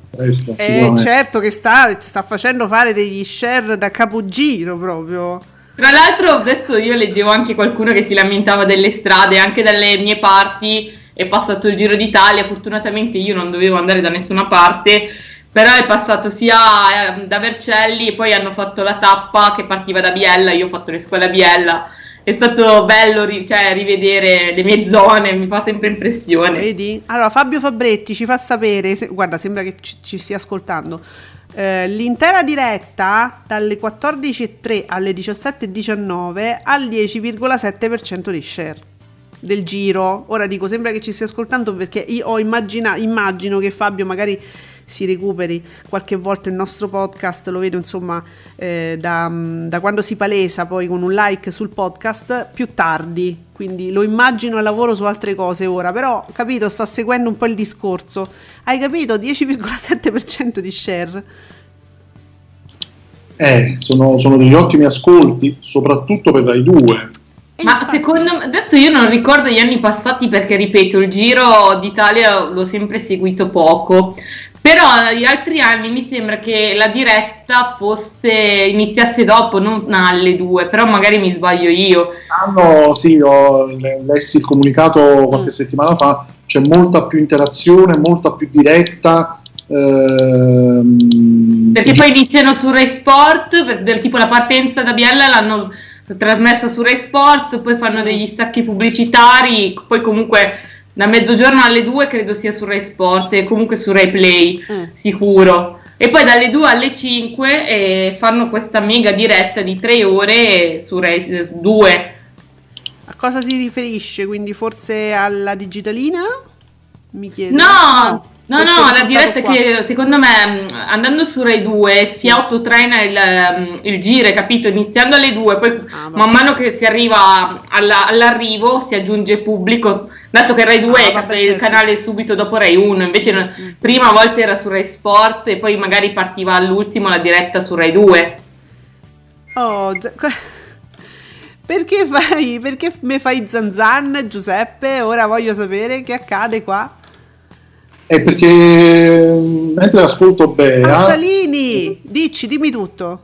Eh, certo che sta, sta facendo fare degli share da capogiro proprio. Tra l'altro adesso io leggevo anche qualcuno che si lamentava delle strade, anche dalle mie parti è passato il Giro d'Italia, fortunatamente io non dovevo andare da nessuna parte, però è passato sia eh, da Vercelli e poi hanno fatto la tappa che partiva da Biella, io ho fatto le scuole a Biella. È stato bello cioè, rivedere le mie zone, mi fa sempre impressione. Vedi? Allora Fabio Fabretti ci fa sapere, se- guarda sembra che ci, ci stia ascoltando, eh, l'intera diretta dalle 14.03 alle 17.19 al 10,7% di share del giro. Ora dico, sembra che ci stia ascoltando perché io ho immagina- immagino che Fabio magari si recuperi qualche volta il nostro podcast, lo vedo insomma eh, da, da, quando si palesa poi con un like sul podcast più tardi, quindi lo immagino a lavoro su altre cose ora, però capito, sta seguendo un po' il discorso. Hai capito? 10,7% di share. Eh, sono, sono degli ottimi ascolti, soprattutto per Rai 2. Ma infatti... secondo me, adesso io non ricordo gli anni passati perché, ripeto, il Giro d'Italia l'ho sempre seguito poco, però gli altri anni mi sembra che la diretta fosse iniziasse dopo, non alle due, però magari mi sbaglio io. Ah sì, ho lessi il comunicato qualche mm. settimana fa, c'è molta più interazione, molta più diretta. Ehm, perché poi iniziano su Rai Sport, del tipo la partenza da Biella l'hanno trasmessa su Rai Sport, poi fanno degli stacchi pubblicitari, poi comunque da mezzogiorno alle 2 credo sia su Rai Sport e comunque su Rai Play, mm. sicuro. E poi dalle 2 alle 5 eh, fanno questa mega diretta di 3 ore su Rai 2. Eh, A cosa si riferisce? Quindi forse alla digitalina? Mi chiedo. No, no, no, no la diretta qua. che secondo me mm, andando su Rai 2 sì. si autotraina il, mm, il giro, capito? Iniziando alle 2, poi ah, man mano che si arriva alla, all'arrivo si aggiunge pubblico dato che Rai 2 ah, vabbè, il certo. canale subito dopo Rai 1, invece mm. prima a volte era su Rai Sport e poi magari partiva all'ultimo la diretta su Rai 2. Oh, perché fai, perché mi fai zanzan Giuseppe? Ora voglio sapere che accade qua. È perché mentre ascolto Bea... Salini, dici, dimmi tutto.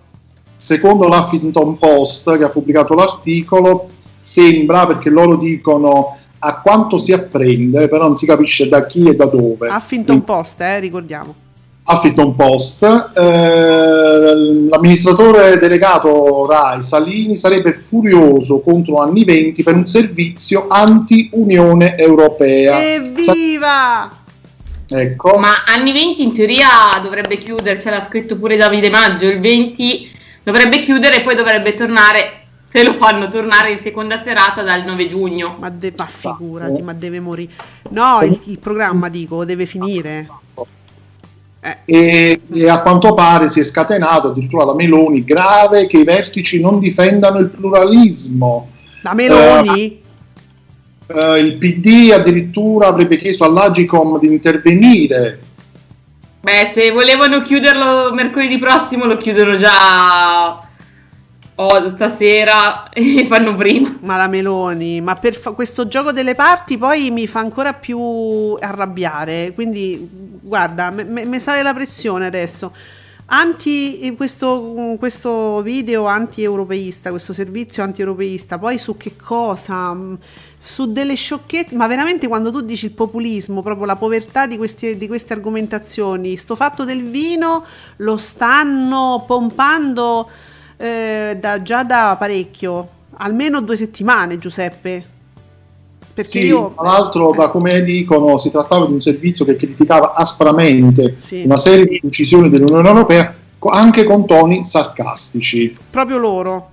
Secondo l'Huffington Post che ha pubblicato l'articolo, sembra, perché loro dicono a quanto si apprende, però non si capisce da chi e da dove. Huffington Post, eh, ricordiamo. Huffington Post, eh, l'amministratore delegato Rai Salini sarebbe furioso contro anni 20 per un servizio anti-Unione Europea. Evviva! Ecco. Ma anni 20 in teoria dovrebbe chiudere, ce l'ha scritto pure Davide Maggio, il 20 dovrebbe chiudere e poi dovrebbe tornare se lo fanno tornare in seconda serata dal 9 giugno. Ma, de- ma figurati, ma deve morire. No, il, il programma dico, deve finire. Eh. E, e, a quanto pare si è scatenato addirittura da Meloni grave che i vertici non difendano il pluralismo. Da Meloni? Uh, uh, il PD addirittura avrebbe chiesto all'Agicom di intervenire. Beh, se volevano chiuderlo mercoledì prossimo lo chiudono già oh, stasera e fanno prima. Ma la Meloni, ma per fa- questo gioco delle parti poi mi fa ancora più arrabbiare, quindi guarda, mi sale la pressione adesso. Anti questo, questo video anti-europeista, questo servizio anti-europeista, poi su che cosa? Su delle sciocchezze, ma veramente quando tu dici il populismo, proprio la povertà di, questi, di queste argomentazioni, sto fatto del vino lo stanno pompando eh, da, già da parecchio, almeno due settimane Giuseppe. Perché sì, io... tra l'altro, da come dicono, si trattava di un servizio che criticava aspramente sì. una serie di decisioni dell'Unione Europea, anche con toni sarcastici. Proprio loro.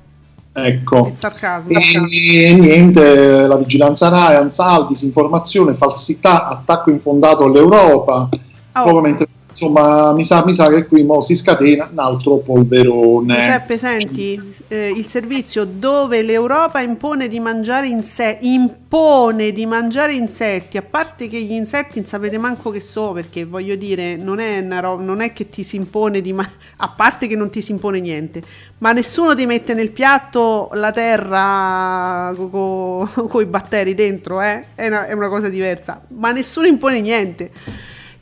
Ecco. Il sarcasmo. E, e niente, la vigilanza RAI, Ansal, disinformazione, falsità, attacco infondato all'Europa. Oh. Proprio mentre insomma mi sa, mi sa che qui mo si scatena un altro polverone. Giuseppe senti eh, il servizio dove l'Europa impone di mangiare insetti impone di mangiare insetti? A parte che gli insetti non sapete manco che so perché voglio dire non è, ro- non è che ti si impone di ma- a parte che non ti si impone niente ma nessuno ti mette nel piatto la terra con co- co- i batteri dentro eh? è, una, è una cosa diversa ma nessuno impone niente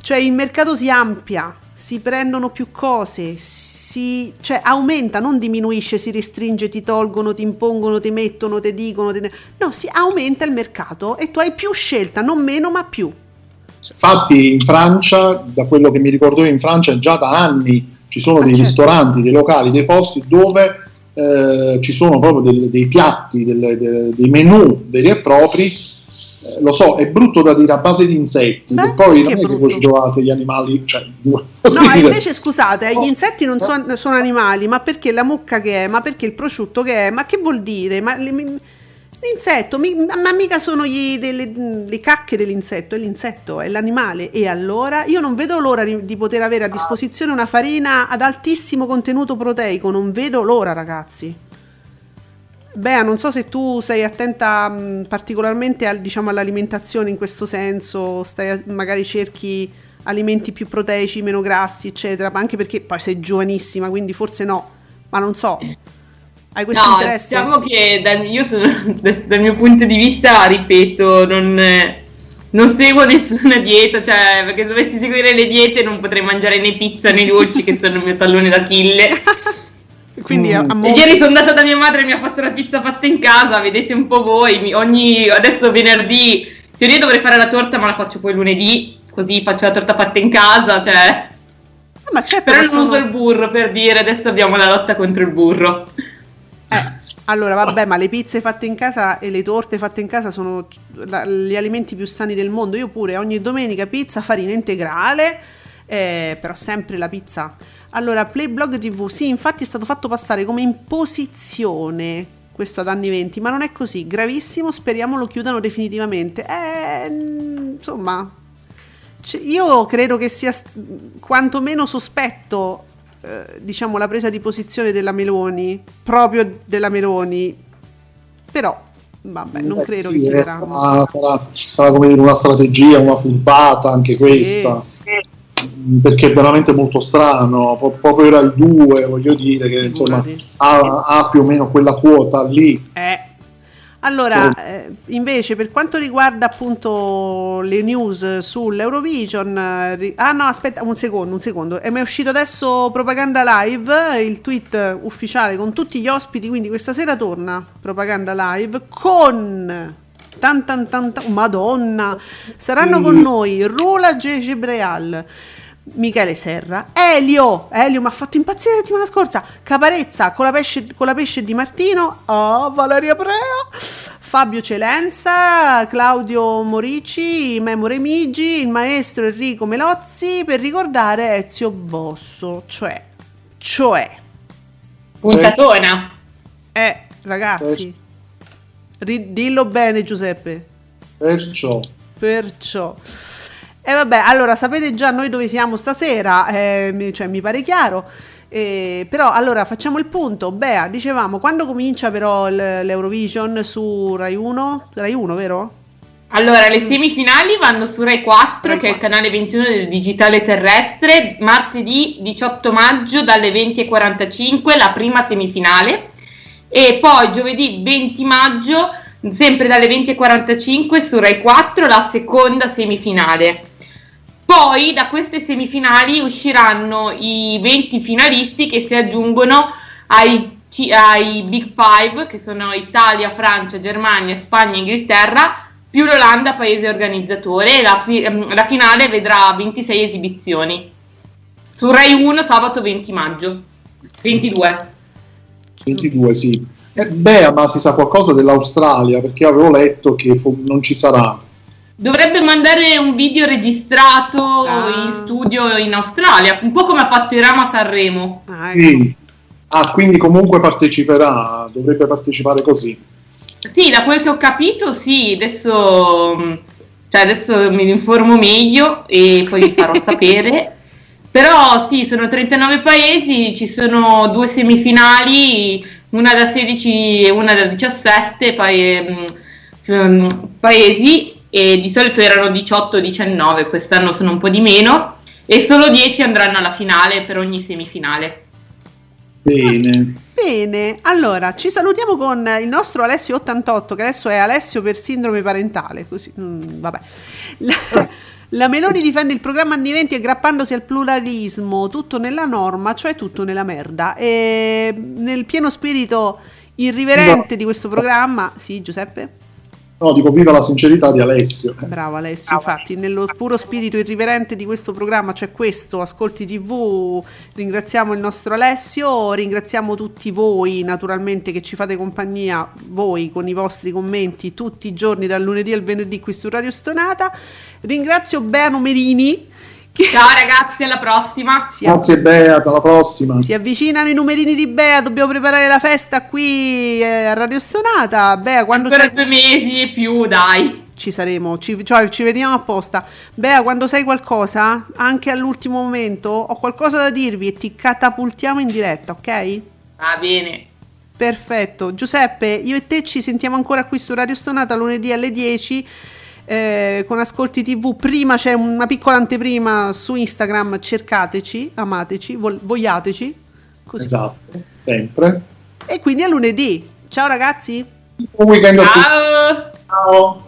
cioè il mercato si amplia, si prendono più cose, si, cioè aumenta, non diminuisce, si restringe, ti tolgono, ti impongono, ti mettono, ti dicono, ti... no, si aumenta il mercato e tu hai più scelta, non meno ma più. Infatti in Francia, da quello che mi ricordo io in Francia, già da anni ci sono ah, dei certo. ristoranti, dei locali, dei posti dove eh, ci sono proprio dei, dei piatti, delle, dei, dei menù veri e propri eh, lo so, è brutto da dire a base di insetti, Beh, poi non è che voi ci trovate gli animali. Cioè, no, invece scusate, gli insetti non sono, sono, animali, ma perché la mucca che è, ma perché il prosciutto che è, ma che vuol dire? Ma, l'insetto, ma mica sono gli, delle, le cacche dell'insetto, è l'insetto, è l'animale. E allora io non vedo l'ora di, di poter avere a disposizione una farina ad altissimo contenuto proteico, non vedo l'ora, ragazzi. Bea, non so se tu sei attenta mh, particolarmente al, diciamo, all'alimentazione in questo senso, stai, magari cerchi alimenti più proteici, meno grassi, eccetera, ma anche perché poi sei giovanissima, quindi forse no, ma non so. Hai questo no, interesse? Diciamo che da, io sono, dal mio punto di vista, ripeto, non, non seguo nessuna dieta, cioè perché dovessi seguire le diete non potrei mangiare né pizza né dolci che sono il mio tallone d'Achille. Quindi mm. mo- Ieri sono andata da mia madre e mi ha fatto la pizza fatta in casa, vedete un po' voi, ogni, adesso venerdì, teoria dovrei fare la torta ma la faccio poi lunedì, così faccio la torta fatta in casa, cioè... Ah, ma certo, Però non sono... uso il burro per dire, adesso abbiamo la lotta contro il burro. Eh, allora vabbè, ma le pizze fatte in casa e le torte fatte in casa sono la, gli alimenti più sani del mondo. Io pure ogni domenica pizza, farina integrale, eh, però sempre la pizza allora, Playblog TV, sì, infatti è stato fatto passare come imposizione questo ad anni 20, ma non è così, gravissimo, speriamo lo chiudano definitivamente. Eh, insomma, io credo che sia quantomeno sospetto, eh, diciamo, la presa di posizione della Meloni, proprio della Meloni, però vabbè, non credo sì, che chiuderanno. Sarà, sarà, come dire una strategia, una furbata anche questa. Sì perché è veramente molto strano, proprio era il 2, voglio dire che insomma ha, ha, più o meno quella quota lì. Eh. Allora, sì. eh, invece per quanto riguarda appunto le news sull'Eurovision, eh, ah no aspetta un secondo, un secondo, è uscito adesso Propaganda Live, il tweet ufficiale con tutti gli ospiti, quindi questa sera torna Propaganda Live con Tan, tan, tan, tan, Madonna, saranno mm. con noi Rula G. Gebreal, Michele Serra, Elio, Elio mi ha fatto impazzire la settimana scorsa, Caparezza con la pesce, con la pesce di Martino, oh, Valeria Prea, Fabio Celenza, Claudio Morici, Memo Remigi, il maestro Enrico Melozzi per ricordare Ezio Bosso, cioè, cioè... Puntatona. Eh, ragazzi, dillo bene Giuseppe. Perciò. Perciò. E vabbè, allora sapete già noi dove siamo stasera, eh, cioè mi pare chiaro. Eh, però allora facciamo il punto. Bea, dicevamo, quando comincia però l'Eurovision su Rai 1? Rai 1, vero? Allora, le semifinali vanno su Rai 4, Rai che 4. è il canale 21 del digitale terrestre, martedì 18 maggio dalle 20.45, la prima semifinale, e poi giovedì 20 maggio, sempre dalle 20.45 su Rai 4, la seconda semifinale. Poi da queste semifinali usciranno i 20 finalisti che si aggiungono ai, ai Big Five, che sono Italia, Francia, Germania, Spagna e Inghilterra, più l'Olanda, paese organizzatore. La, ehm, la finale vedrà 26 esibizioni. Su Rai 1 sabato 20 maggio. 22. 22, sì. Eh, beh, ma si sa qualcosa dell'Australia, perché avevo letto che fu- non ci sarà. Dovrebbe mandare un video registrato ah. in studio in Australia, un po' come ha fatto Irama Sanremo. Ah, ecco. sì. ah, quindi comunque parteciperà, dovrebbe partecipare così. Sì, da quel che ho capito, sì, adesso, cioè adesso mi informo meglio e poi vi farò sapere. Però sì, sono 39 paesi, ci sono due semifinali, una da 16 e una da 17 pa- paesi e di solito erano 18-19, quest'anno sono un po' di meno e solo 10 andranno alla finale per ogni semifinale. Bene. Bene, allora ci salutiamo con il nostro Alessio88 che adesso è Alessio per sindrome parentale, così mm, vabbè. La Meloni difende il programma anni 20 aggrappandosi al pluralismo, tutto nella norma, cioè tutto nella merda. E nel pieno spirito irriverente di questo programma, sì, Giuseppe? No, dico viva la sincerità di Alessio. Bravo Alessio, infatti nello puro spirito irriverente di questo programma, cioè questo, Ascolti TV, ringraziamo il nostro Alessio, ringraziamo tutti voi naturalmente che ci fate compagnia, voi con i vostri commenti tutti i giorni dal lunedì al venerdì qui su Radio Stonata. Ringrazio Bea Merini Ciao ragazzi, alla prossima. Si Grazie Bea, alla prossima. Si avvicinano i numerini di Bea, dobbiamo preparare la festa qui eh, a Radio Stonata. Bea, quando Ancora due mesi e più, dai. Ci saremo, ci, cioè, ci vediamo apposta. Bea, quando sai qualcosa, anche all'ultimo momento, ho qualcosa da dirvi e ti catapultiamo in diretta, ok? Va bene. Perfetto. Giuseppe, io e te ci sentiamo ancora qui su Radio Stonata lunedì alle 10 eh, con Ascolti TV. Prima c'è una piccola anteprima su Instagram, cercateci, amateci, vogliateci. Così. Esatto, sempre. E quindi a lunedì. Ciao ragazzi. Buon weekend a tutti. Ciao. Ciao.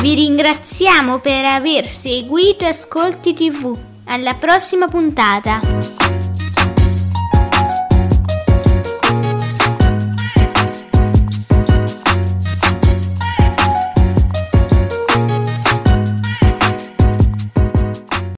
Vi ringraziamo per aver seguito Ascolti TV. Alla prossima puntata.